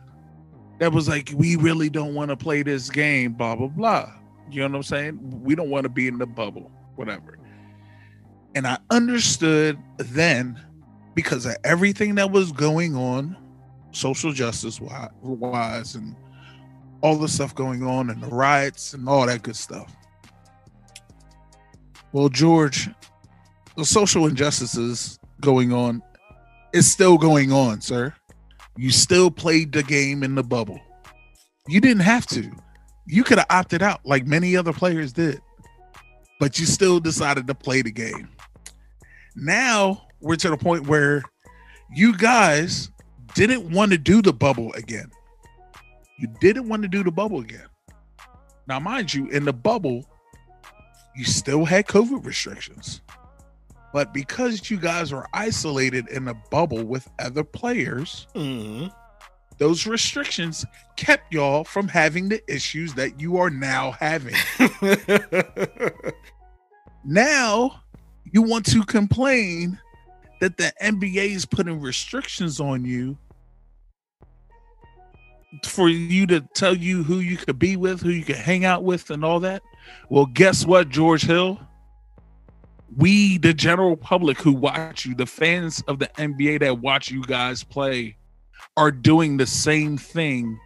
that was like, we really don't want to play this game, blah, blah, blah. You know what I'm saying? We don't want to be in the bubble, whatever. And I understood then because of everything that was going on, social justice wi- wise and all the stuff going on and the riots and all that good stuff. Well, George, the social injustices going on is still going on, sir. You still played the game in the bubble. You didn't have to. You could have opted out like many other players did, but you still decided to play the game. Now we're to the point where you guys didn't want to do the bubble again. You didn't want to do the bubble again. Now, mind you, in the bubble, you still had COVID restrictions. But because you guys were isolated in a bubble with other players, Mhm. those restrictions kept y'all from having the issues that you are now having. now you want to complain that the NBA is putting restrictions on you for you to tell you who you could be with, who you could hang out with, and all that. Well, guess what, George Hill? We, the general public who watch you, the fans of the NBA that watch you guys play, are doing the same thing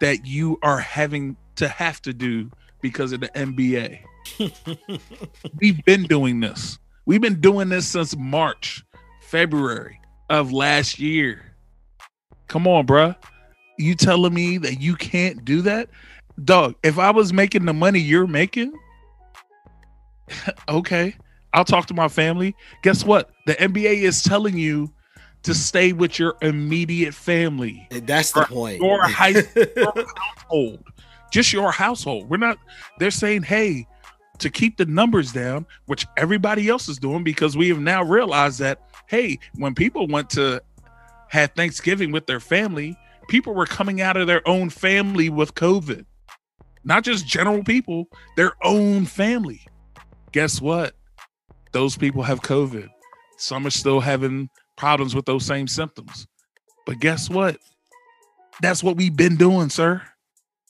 that you are having to have to do because of the NBA. We've been doing this. We've been doing this since March, February of last year. Come on, bruh. You telling me that you can't do that? Dog, if I was making the money you're making, okay, I'll talk to my family. Guess what? The NBA is telling you to stay with your immediate family That's the point. your high your household, just your household. We're not. They're saying, hey, to keep the numbers down, which everybody else is doing, because we have now realized that, hey, when people went to have Thanksgiving with their family, people were coming out of their own family with COVID, not just general people, their own family. Guess what? Those people have COVID. Some are still having problems with those same symptoms. But guess what? That's what we've been doing, sir.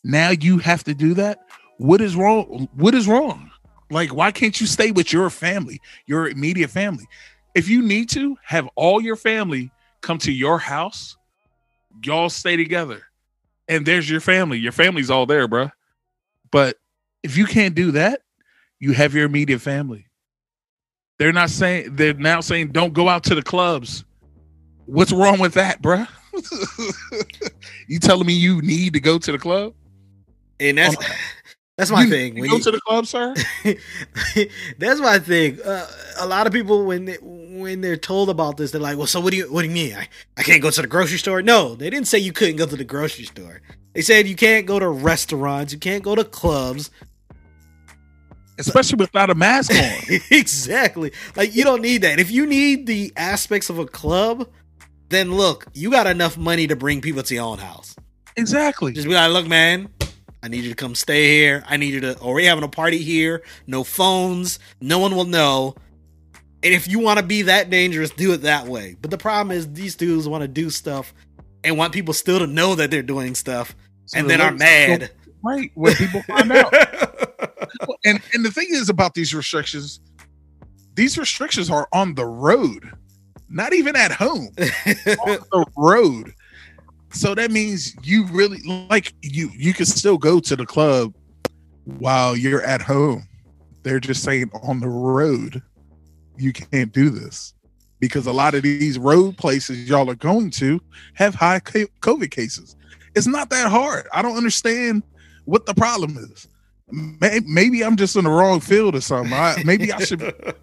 Now you have to do that. What is wrong? What is wrong? Like, why can't you stay with your family, your immediate family? If you need to, have all your family come to your house, y'all stay together, and there's your family. Your family's all there, bruh. But if you can't do that, you have your immediate family. They're not saying they're now saying don't go out to the clubs. What's wrong with that, bruh? you telling me you need to go to the club? and that's that's my You thing. When go you- to the club, sir. that's my thing. Uh, a lot of people when they, when they're told about this, they're like, "Well, so what do you what do you mean? I, I can't go to the grocery store?" No, they didn't say you couldn't go to the grocery store. They said you can't go to restaurants, you can't go to clubs. Especially without a mask on. exactly. Like you don't need that. If you need the aspects of a club, then look, you got enough money to bring people to your own house. exactly. Just be like, look, man, I need you to come stay here. I need you to, or we having a party here. No phones. No one will know. And if you want to be that dangerous, do it that way. But the problem is, these dudes want to do stuff and want people still to know that they're doing stuff, So and then are mad. Right. When people find out. And and the thing is about these restrictions, these restrictions are on the road, not even at home. on the road. So that means you really like you you can still go to the club while you're at home. They're just saying on the road you can't do this because a lot of these road places y'all are going to have high COVID cases. It's not that hard. I don't understand what the problem is. May- Maybe I'm just in the wrong field or something. I, maybe I should you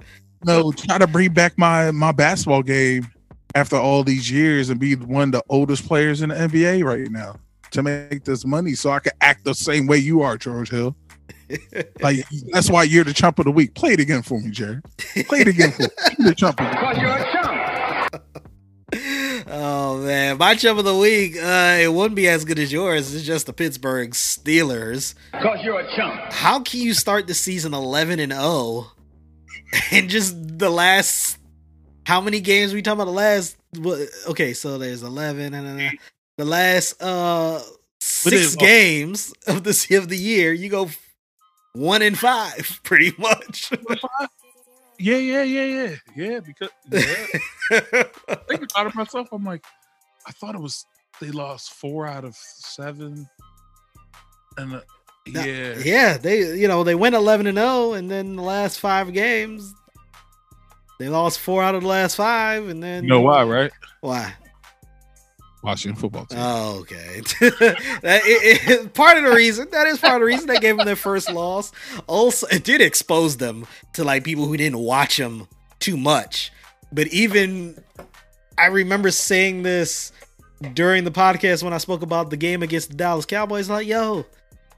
know, try to bring back my my basketball game after all these years and be one of the oldest players in the NBA right now to make this money so I can act the same way you are, George Hill. Like that's why you're the chump of the week. Play it again for me, Jerry. Play it again for me. You're the chump of the week. Oh man, my chum of the week. Uh, it wouldn't be as good as yours. It's just the Pittsburgh Steelers. Cause you're a chump. How can you start the season eleven and zero, and just the last? How many games we talking about? The last? What, okay, so there's eleven and then the last uh six is- games of the of the year. You go one and five, pretty much. Yeah, yeah, yeah, yeah, yeah. Because yeah. thinking about it myself, I'm like, I thought it was they lost four out of seven. And uh, Now- yeah, yeah, they you know they went eleven and zero, and then the last five games, they lost four out of the last five, and then you know why, right? Why? Washington football team. Oh, okay. that, it, it- part of the reason that is part of the reason they gave them their first loss. Also, it did expose them to like people who didn't watch them too much. But even I remember saying this during the podcast when I spoke about the game against the Dallas Cowboys. Like, yo,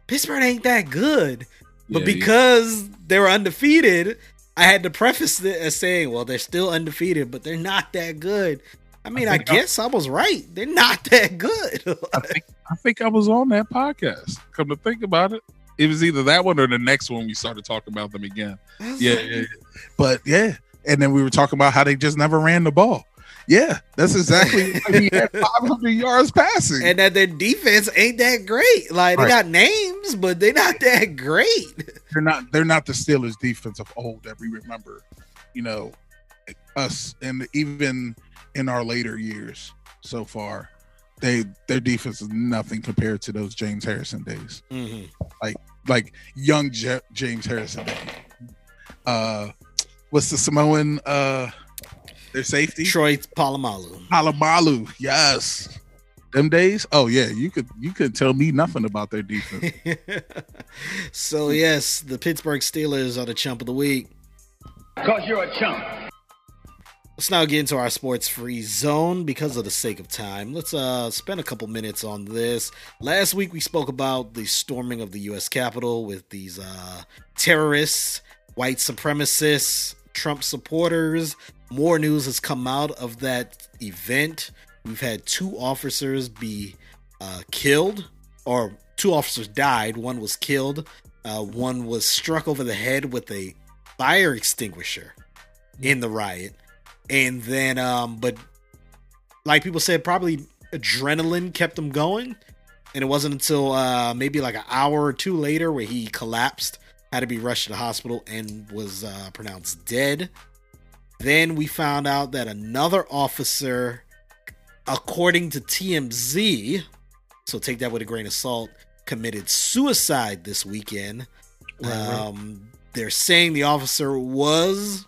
Pittsburgh ain't that good. But Yeah, yeah. because they were undefeated, I had to preface it as saying, well, they're still undefeated, but they're not that good. I mean, I, I- guess I was right. They're not that good. I think I think I was on that podcast. Come to think about it, it was either that one or the next one we started talking about them again. Yeah, yeah, yeah. but yeah, and then we were talking about how they just never ran the ball. Yeah, that's exactly. I mean, he had 500 yards passing. and that their defense ain't that great. Like they Right. got names, but they're not that great. they're not they're not the Steelers defense of old that we remember, you know, us and even in our later years so far, they their defense is nothing compared to those James Harrison days. Like like young J- James Harrison days. Uh what's the Samoan uh their safety? Troy Polamalu. Palamalu, yes. Them days? Oh yeah, you could you could tell me nothing about their defense. so yes, the Pittsburgh Steelers are the chump of the week. Cause you're a chump. Let's now get into our sports free zone because of the sake of time. Let's uh spend a couple minutes on this. Last week we spoke about the storming of the US Capitol with these uh terrorists, white supremacists, Trump supporters. More news has come out of that event. We've had two officers be uh, killed, or two officers died. One was killed. Uh, one was struck over the head with a fire extinguisher in the riot and then um but like people said probably adrenaline kept him going. And it wasn't until uh maybe like an hour or two later where he collapsed had to be rushed to the hospital and was uh pronounced dead. Then we found out that another officer according to TMZ so take that with a grain of salt committed suicide this weekend. Um they're saying the officer was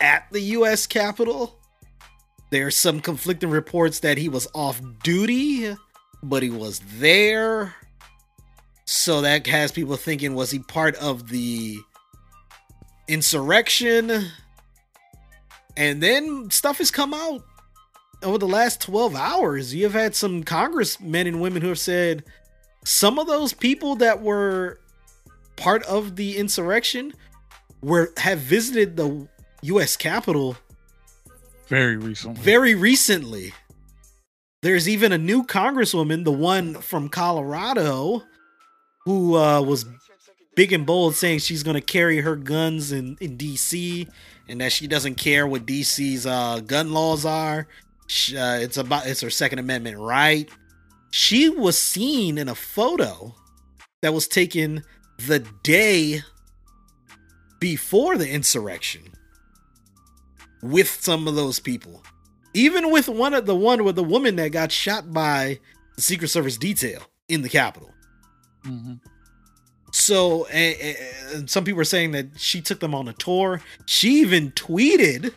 at the U.S. Capitol. There's some conflicting reports that he was off duty, but he was there. So that has people thinking, was he part of the insurrection? And then stuff has come out over the last 12 hours. You have had some congressmen and women who have said some of those people that were part of the insurrection were have visited the US Capitol Very recently. very recently. There's even a new congresswoman, the one from Colorado, who uh, was big and bold saying she's going to carry her guns in, in DC and that she doesn't care what DC's uh, gun laws are. Sh- uh, it's about it's her Second Amendment right. She was seen in a photo that was taken the day before the insurrection with some of those people. Even with one of the one with the woman that got shot by the Secret Service detail in the Capitol. Mhm. So, and, and some people are saying that she took them on a tour. She even tweeted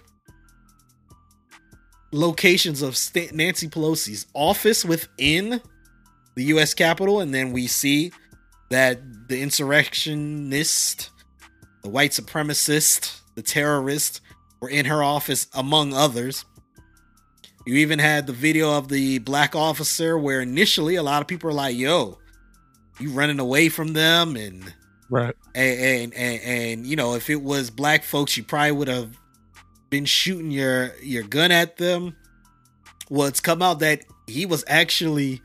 locations of Nancy Pelosi's office within the U.S. Capitol, and then we see that the insurrectionist, the white supremacist, the terrorist were in her office, among others. You even had the video of the black officer where initially a lot of people are like, yo, you running away from them and Right. and, and and and you know if it was black folks you probably would have been shooting your your gun at them well it's come out that he was actually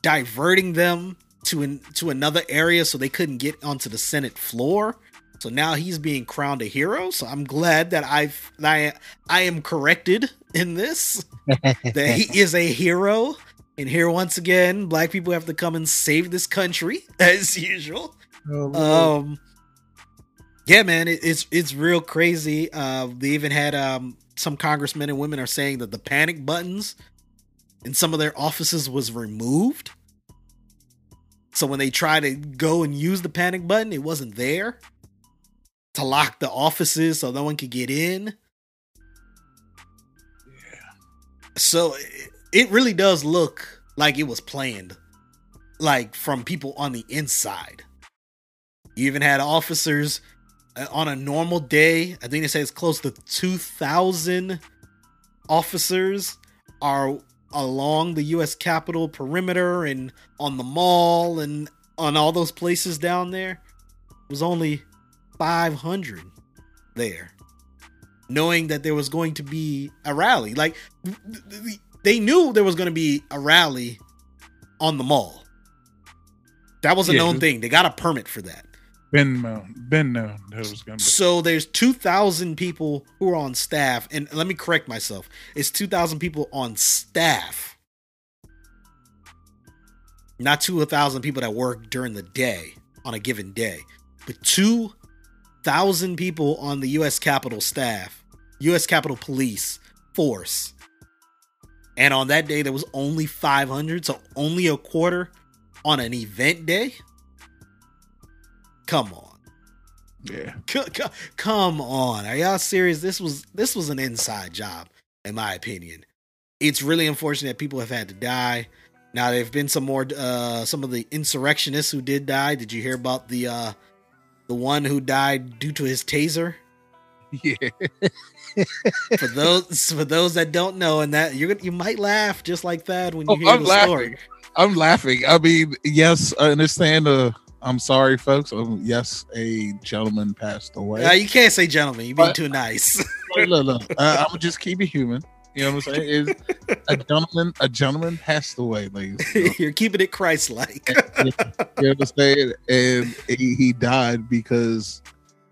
diverting them to an to another area so they couldn't get onto the senate floor so now he's being crowned a hero. So i'm glad that i've i i am corrected in this that he is a hero. And here once again black people have to come and save this country as usual. Um yeah man it, it's it's real crazy. Uh they even had um some congressmen and women are saying that the panic buttons in some of their offices was removed. So when they try to go and use the panic button, it wasn't there to lock the offices so no one could get in. Yeah. So it- it really does look like it was planned, like from people on the inside. You even had officers uh, on a normal day. I think they say it's close to 2,000 officers are along the U.S. Capitol perimeter and on the mall and on all those places down there. It was only 500 there, knowing that there was going to be a rally. Like th- th- they knew there was going to be a rally on the mall. That was a Yeah. known thing. They got a permit for that. Been known, been known that it was gonna be. So there's 2,000 people who are on staff. And let me correct myself. It's 2,000 people on staff. Not 2,000 people that work during the day on a given day, but 2,000 people on the U.S. Capitol staff, U.S. Capitol Police force. And on that day, there was only 500, so only a quarter on an event day. Come on. Yeah, C- c- come on, are y'all serious? This was this was an inside job, in my opinion. It's really unfortunate that people have had to die. Now there have been some more, uh, some of the insurrectionists who did die. Did you hear about the uh, the one who died due to his taser? yeah. For those for those that don't know, and that you're gonna- you might laugh just like that when you Oh, hear I'm the laughing. story. I'm laughing. I mean, yes, I understand. Uh, I'm sorry, folks. Um, yes, a gentleman passed away. Uh, you can't say gentleman. You're being too nice. look, look, look. Uh, I'm just keep it human. You know what I'm saying? Is a gentleman a gentleman passed away, ladies. and gentlemen. you're keeping it Christ-like. you know what I'm saying? And he, he died because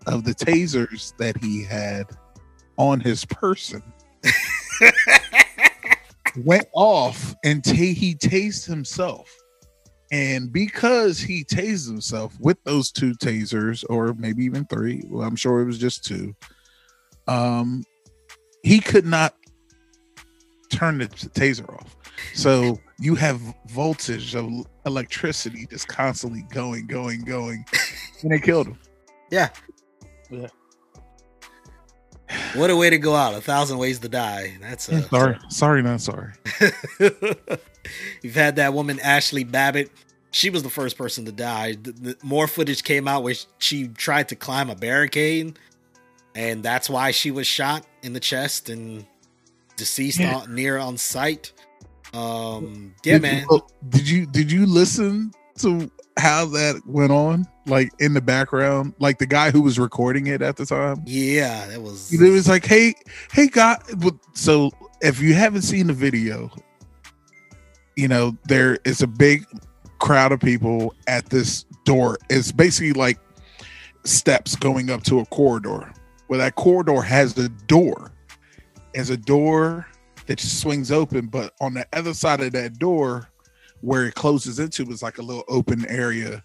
of the tasers that he had on his person. Went off and ta- he tased himself. And because he tased himself with those two tasers, or maybe even three, well, I'm sure it was just two, um, he could not turn the taser off. So you have voltage of electricity just constantly going, going, going, and they killed him. Yeah. What a way to go out. A thousand ways to die. That's a Sorry, sorry, not sorry. You've had that woman Ashli Babbitt. She was the first person to die. The- the- more footage came out where she tried to climb a barricade, and that's why she was shot in the chest and deceased Yeah. on, near on site. Um, yeah, did, man. You, did you did you listen to how that went on? Like in the background, like the guy who was recording it at the time. Yeah, that was. It was like, hey, hey, God. So if you haven't seen the video, you know there is a big crowd of people at this door. It's basically like steps going up to a corridor. Where that corridor has the door, has a door that just swings open, but on the other side of that door, where it closes into, is like a little open area.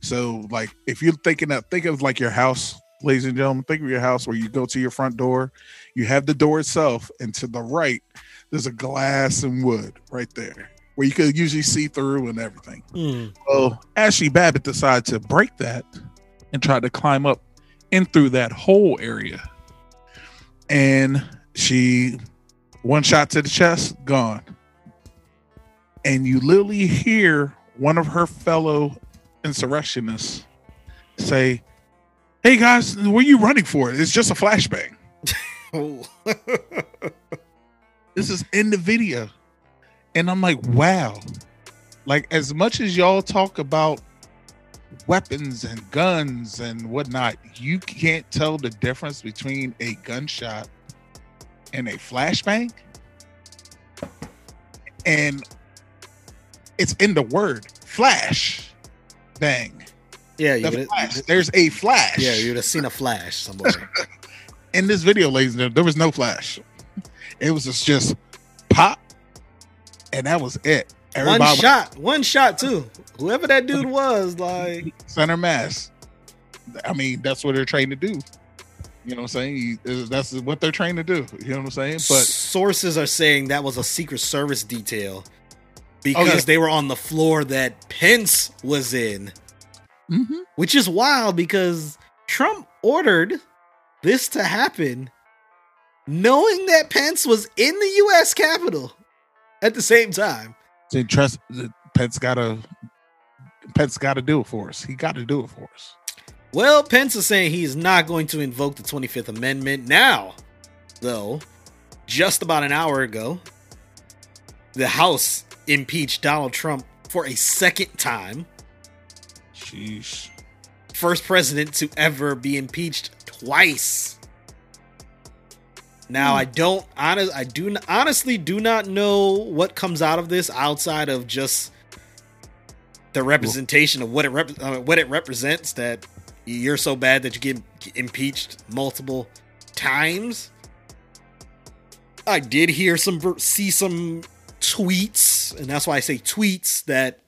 So, like, if you're thinking of think of like your house, ladies and gentlemen, think of your house where you go to your front door, you have the door itself, and to the right, there's a glass and wood right there where you could usually see through and everything. Hmm. Well, Ashli Babbitt decided to break that and tried to climb up in through that whole area. And she one shot to the chest, gone. And you literally hear one of her fellow insurrectionists say, Hey guys, where you running for? It's just a flashbang. Oh. This is in the video. And I'm like, wow. Like, as much as y'all talk about weapons and guns and whatnot, you can't tell the difference between a gunshot and a flashbang. And it's in the word flash bang. yeah, you The flash. There's a flash. yeah, you would have seen a flash somewhere. in this video, ladies and gentlemen, there was no flash. It was just, just pop, and that was it. one Everybody shot, one shot too. Whoever that dude was, like, center mass. I mean, that's what they're trained to do. You know what I'm saying? You- That's what they're trained to do. You know what I'm saying? But sources are saying that was a Secret Service detail because yeah. they were on the floor that Pence was in, Mm-hmm. which is wild because Trump ordered this to happen knowing that Pence was in the US Capitol at the same time. Trust Pence gotta Pence gotta do it for us. He gotta do it for us. Well, Pence is saying he's not going to invoke the 25th Amendment now, though. Just about an hour ago, the House impeached Donald Trump for a second time. Sheesh. First president to ever be impeached twice. Now, I don't honest I do honestly do not know what comes out of this outside of just the representation of what it rep- uh, what it represents that you're so bad that you get impeached multiple times. I did hear some see some tweets, and that's why I say tweets that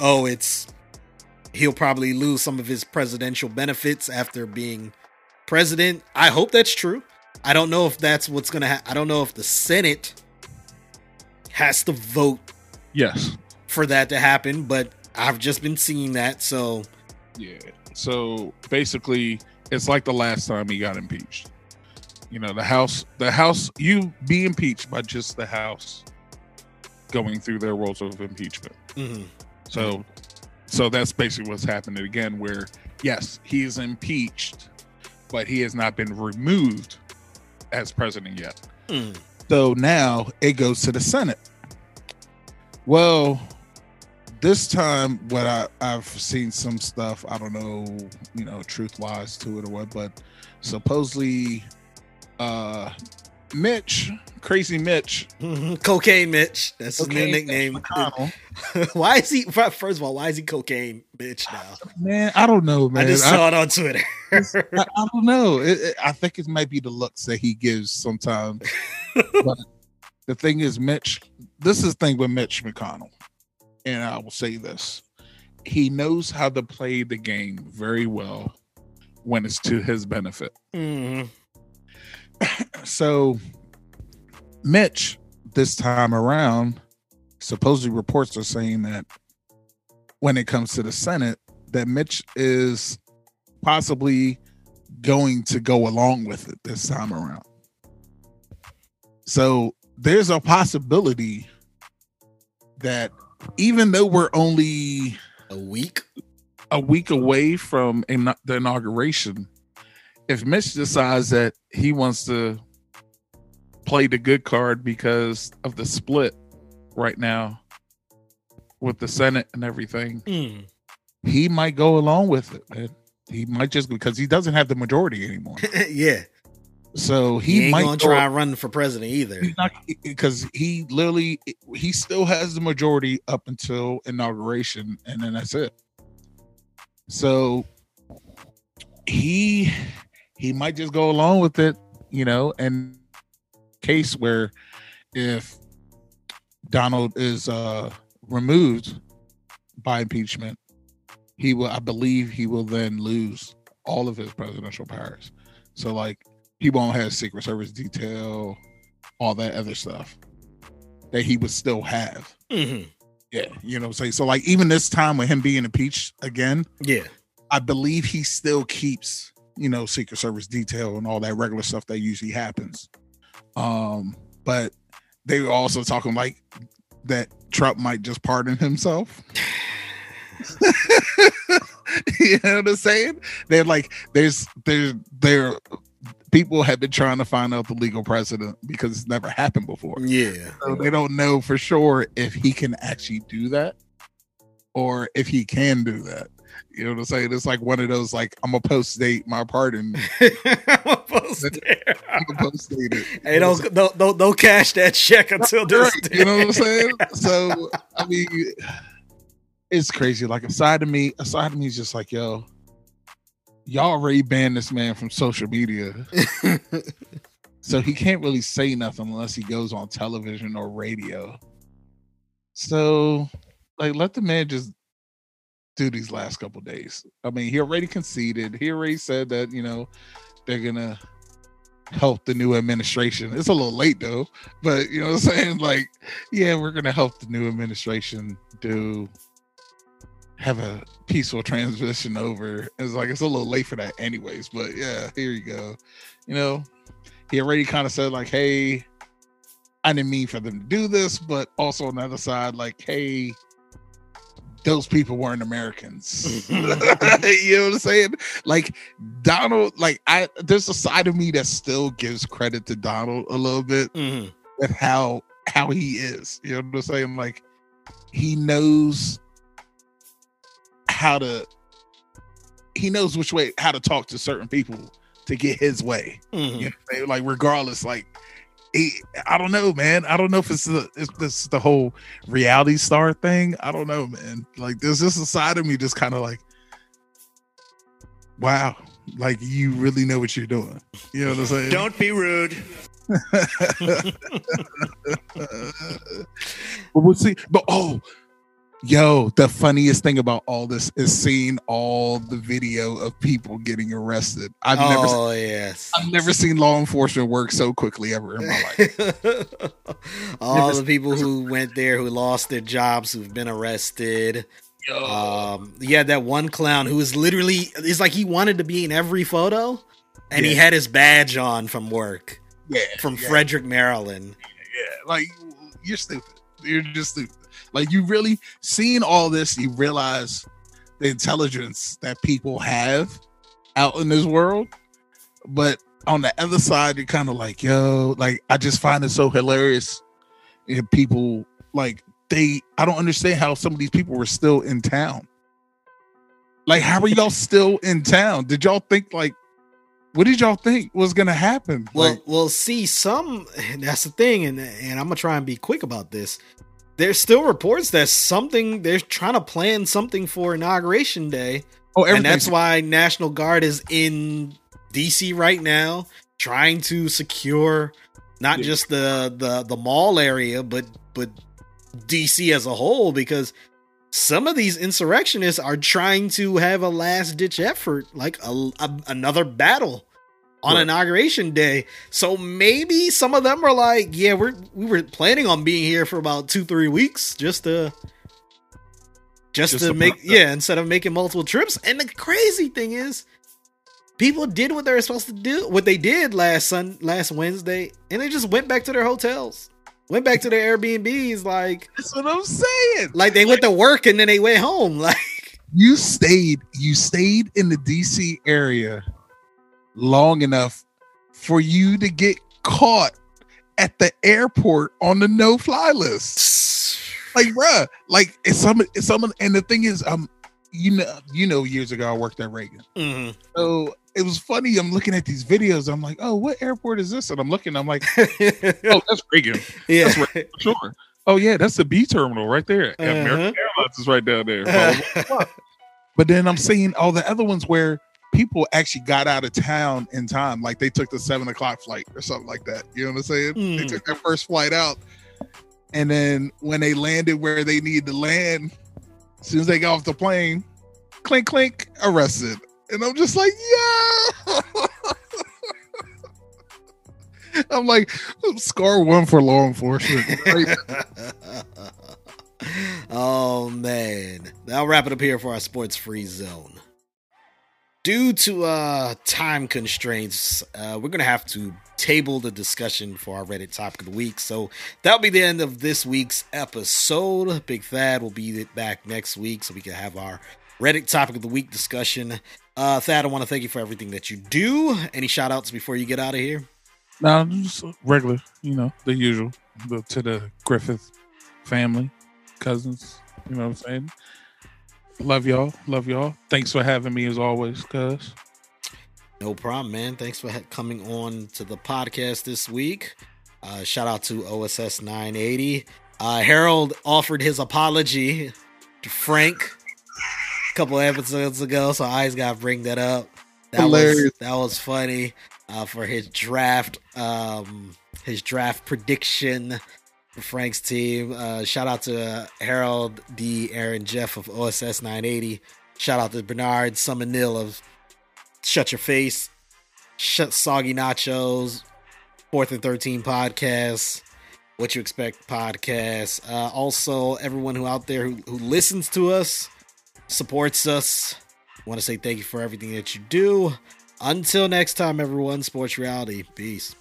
oh, it's he'll probably lose some of his presidential benefits after being president. I hope that's true. I don't know if that's what's gonna. Ha- I don't know if the Senate has to vote Yes. for that to happen, but I've just been seeing that. So Yeah. So basically, it's like the last time he got impeached. You know, the House, the House, you be impeached by just the House going through their rules of impeachment. mhm. So, so that's basically what's happening again. Where yes, he is impeached, but he has not been removed as president yet. Mm. So now it goes to the Senate. Well, this time, what I, I've seen some stuff, I don't know, you know, truth lies to it or what, but supposedly uh Mitch, crazy Mitch, cocaine Mitch. That's his new nickname. Why is he? First of all, why is he cocaine bitch now? man, I don't know, man. I just I- saw it on Twitter. I, I don't know. It, it- I think it might be the looks that he gives sometimes. but the thing is, Mitch. This is the thing with Mitch McConnell, and I will say this: he knows how to play the game very well when it's to his benefit. Mhm. So, Mitch, this time around, supposedly reports are saying that when it comes to the Senate, that Mitch is possibly going to go along with it this time around. So, there's a possibility that even though we're only A week. a week away from in- the inauguration, if Mitch decides that he wants to play the good card because of the split right now with the Senate and everything, Mm. he might go along with it, man. He might just because he doesn't have the majority anymore. yeah, So he, he, ain't might gonna go- try running for president either. Because he literally he still has the majority up until inauguration, and then that's it. So he he might just go along with it, you know, and case where if Donald is uh removed by impeachment, he will I believe he will then lose all of his presidential powers. So like he won't have Secret Service detail, all that other stuff that he would still have. Mhm. Yeah, you know what I'm saying? So like even this time with him being impeached again, Yeah, I believe he still keeps, you know, Secret Service detail and all that regular stuff that usually happens. Um, but they were also talking like that Trump might just pardon himself. you know what I'm saying? They're like, there's there there people have been trying to find out the legal precedent because it's never happened before. yeah. So they don't know for sure if he can actually do that or if he can do that. You know what I'm saying? It's like one of those like I'm gonna post date my pardon. I'm post there. I'm gonna post date it. Hey, don't, don't don't don't cash that check until this. Right, you know what I'm saying? So I mean it's crazy. Like a side of me, a side of me is just like, yo, y'all already banned this man from social media. So he can't really say nothing unless he goes on television or radio. So, like, let the man just do these last couple days. I mean, he already conceded. He already said that you know they're gonna help the new administration. It's a little late though, but you know what I'm saying? Like, yeah, we're gonna help the new administration do have a peaceful transition over. It's like it's a little late for that anyways, but yeah, here you go. You know, he already kind of said like, hey, I didn't mean for them to do this, but also on the other side, like, hey, those people weren't Americans. you know what I'm saying? Like Donald, like I there's a side of me that still gives credit to Donald a little bit Mhm. with how how he is. You know what I'm saying? Like he knows how to he knows which way how to talk to certain people to get his way. Mhm. You know I'm? Like regardless, like he, I don't know, man. I don't know if it's the if this the whole reality star thing. I don't know, man. Like there's just a side of me just kind of like, wow, like you really know what you're doing. You know what I'm saying? Don't be rude. but we'll see. But oh, yo, the funniest thing about all this is seeing all the video of people getting arrested. I've never, oh yes. I've never seen law enforcement work so quickly ever in my life. All Never- the people who went there who lost their jobs, who've been arrested. Um, you had that one clown who was literally it's like he wanted to be in every photo, and he had his badge on from work Yeah, from yeah. Frederick, Maryland. yeah, like you're stupid. You're just stupid. Like you really seeing all this, you realize the intelligence that people have out in this world. But on the other side, you're kind of like, yo, like I just find it so hilarious. If people like they, I don't understand how some of these people were still in town. Like, how are y'all still in town? Did y'all think like, what did y'all think was gonna happen? Well, Like, well, see, some that's the thing, and and I'm gonna try and be quick about this. There's still reports that something they're trying to plan something for inauguration day, oh, and that's why National Guard is in DC right now, trying to secure not Yeah. just the the the mall area, but but DC as a whole, because some of these insurrectionists are trying to have a last ditch effort, like a, a- another battle on Right. inauguration day. So maybe some of them are like, yeah, we're we were planning on being here for about two three weeks just to. Just, Just to to make yeah, instead of making multiple trips. And the crazy thing is, people did what they were supposed to do, what they did last Sun last Wednesday, and they just went back to their hotels, went back to their Airbnbs, like that's what I'm saying. like they went to work and then they went home. Like you stayed you stayed in the DC area long enough for you to get caught at the airport on the no fly list. Like, bruh, like it's some it's some and the thing is, um, you know, you know, years ago I worked at Reagan. mhm. So it was funny. I'm looking at these videos. I'm like, oh, what airport is this? And I'm looking, I'm like, oh, that's Reagan. yeah, That's right. Sure. Oh yeah, that's the B terminal right there. Uh-huh. American Airlines is right down there. But then I'm seeing all the other ones where people actually got out of town in time, like they took the seven o'clock flight or something like that. You know what I'm saying? They Mm. took their first flight out, and then when they landed where they needed to land, as soon as they got off the plane, clink clink, arrested. And I'm just like, yeah. I'm like, scar one for law enforcement. Right? oh man. I'll wrap it up here for our sports free zone. Due to uh time constraints, uh, we're gonna have to table the discussion for our Reddit topic of the week. So that'll be the end of this week's episode. Big Thad will be back next week so we can have our Reddit topic of the week discussion. Uh Thad, I want to thank you for everything that you do. Any shout outs before you get out of here? No, just regular, you know, the usual. The, to the Griffith family, cousins, you know what I'm saying? Love y'all. Love y'all. Thanks for having me as always, cuz. No problem, man. Thanks for ha- coming on to the podcast this week. Uh, shout out to OSS 980. Uh, Harold offered his apology to Frank a couple episodes ago, so I just got to bring that up. That was that was funny uh, for his draft, um, his draft prediction Frank's team. Uh, shout out to uh, Harold D. Aaron Jeff of OSS 980. Shout out to Bernard Summonil of Shut Your Face. Shut Soggy Nachos, Fourth and Thirteen podcast, What You Expect podcast. Uh, also, everyone who out there who, who listens to us, supports us. want to say thank you for everything that you do. Until next time, everyone. Sports reality. Peace.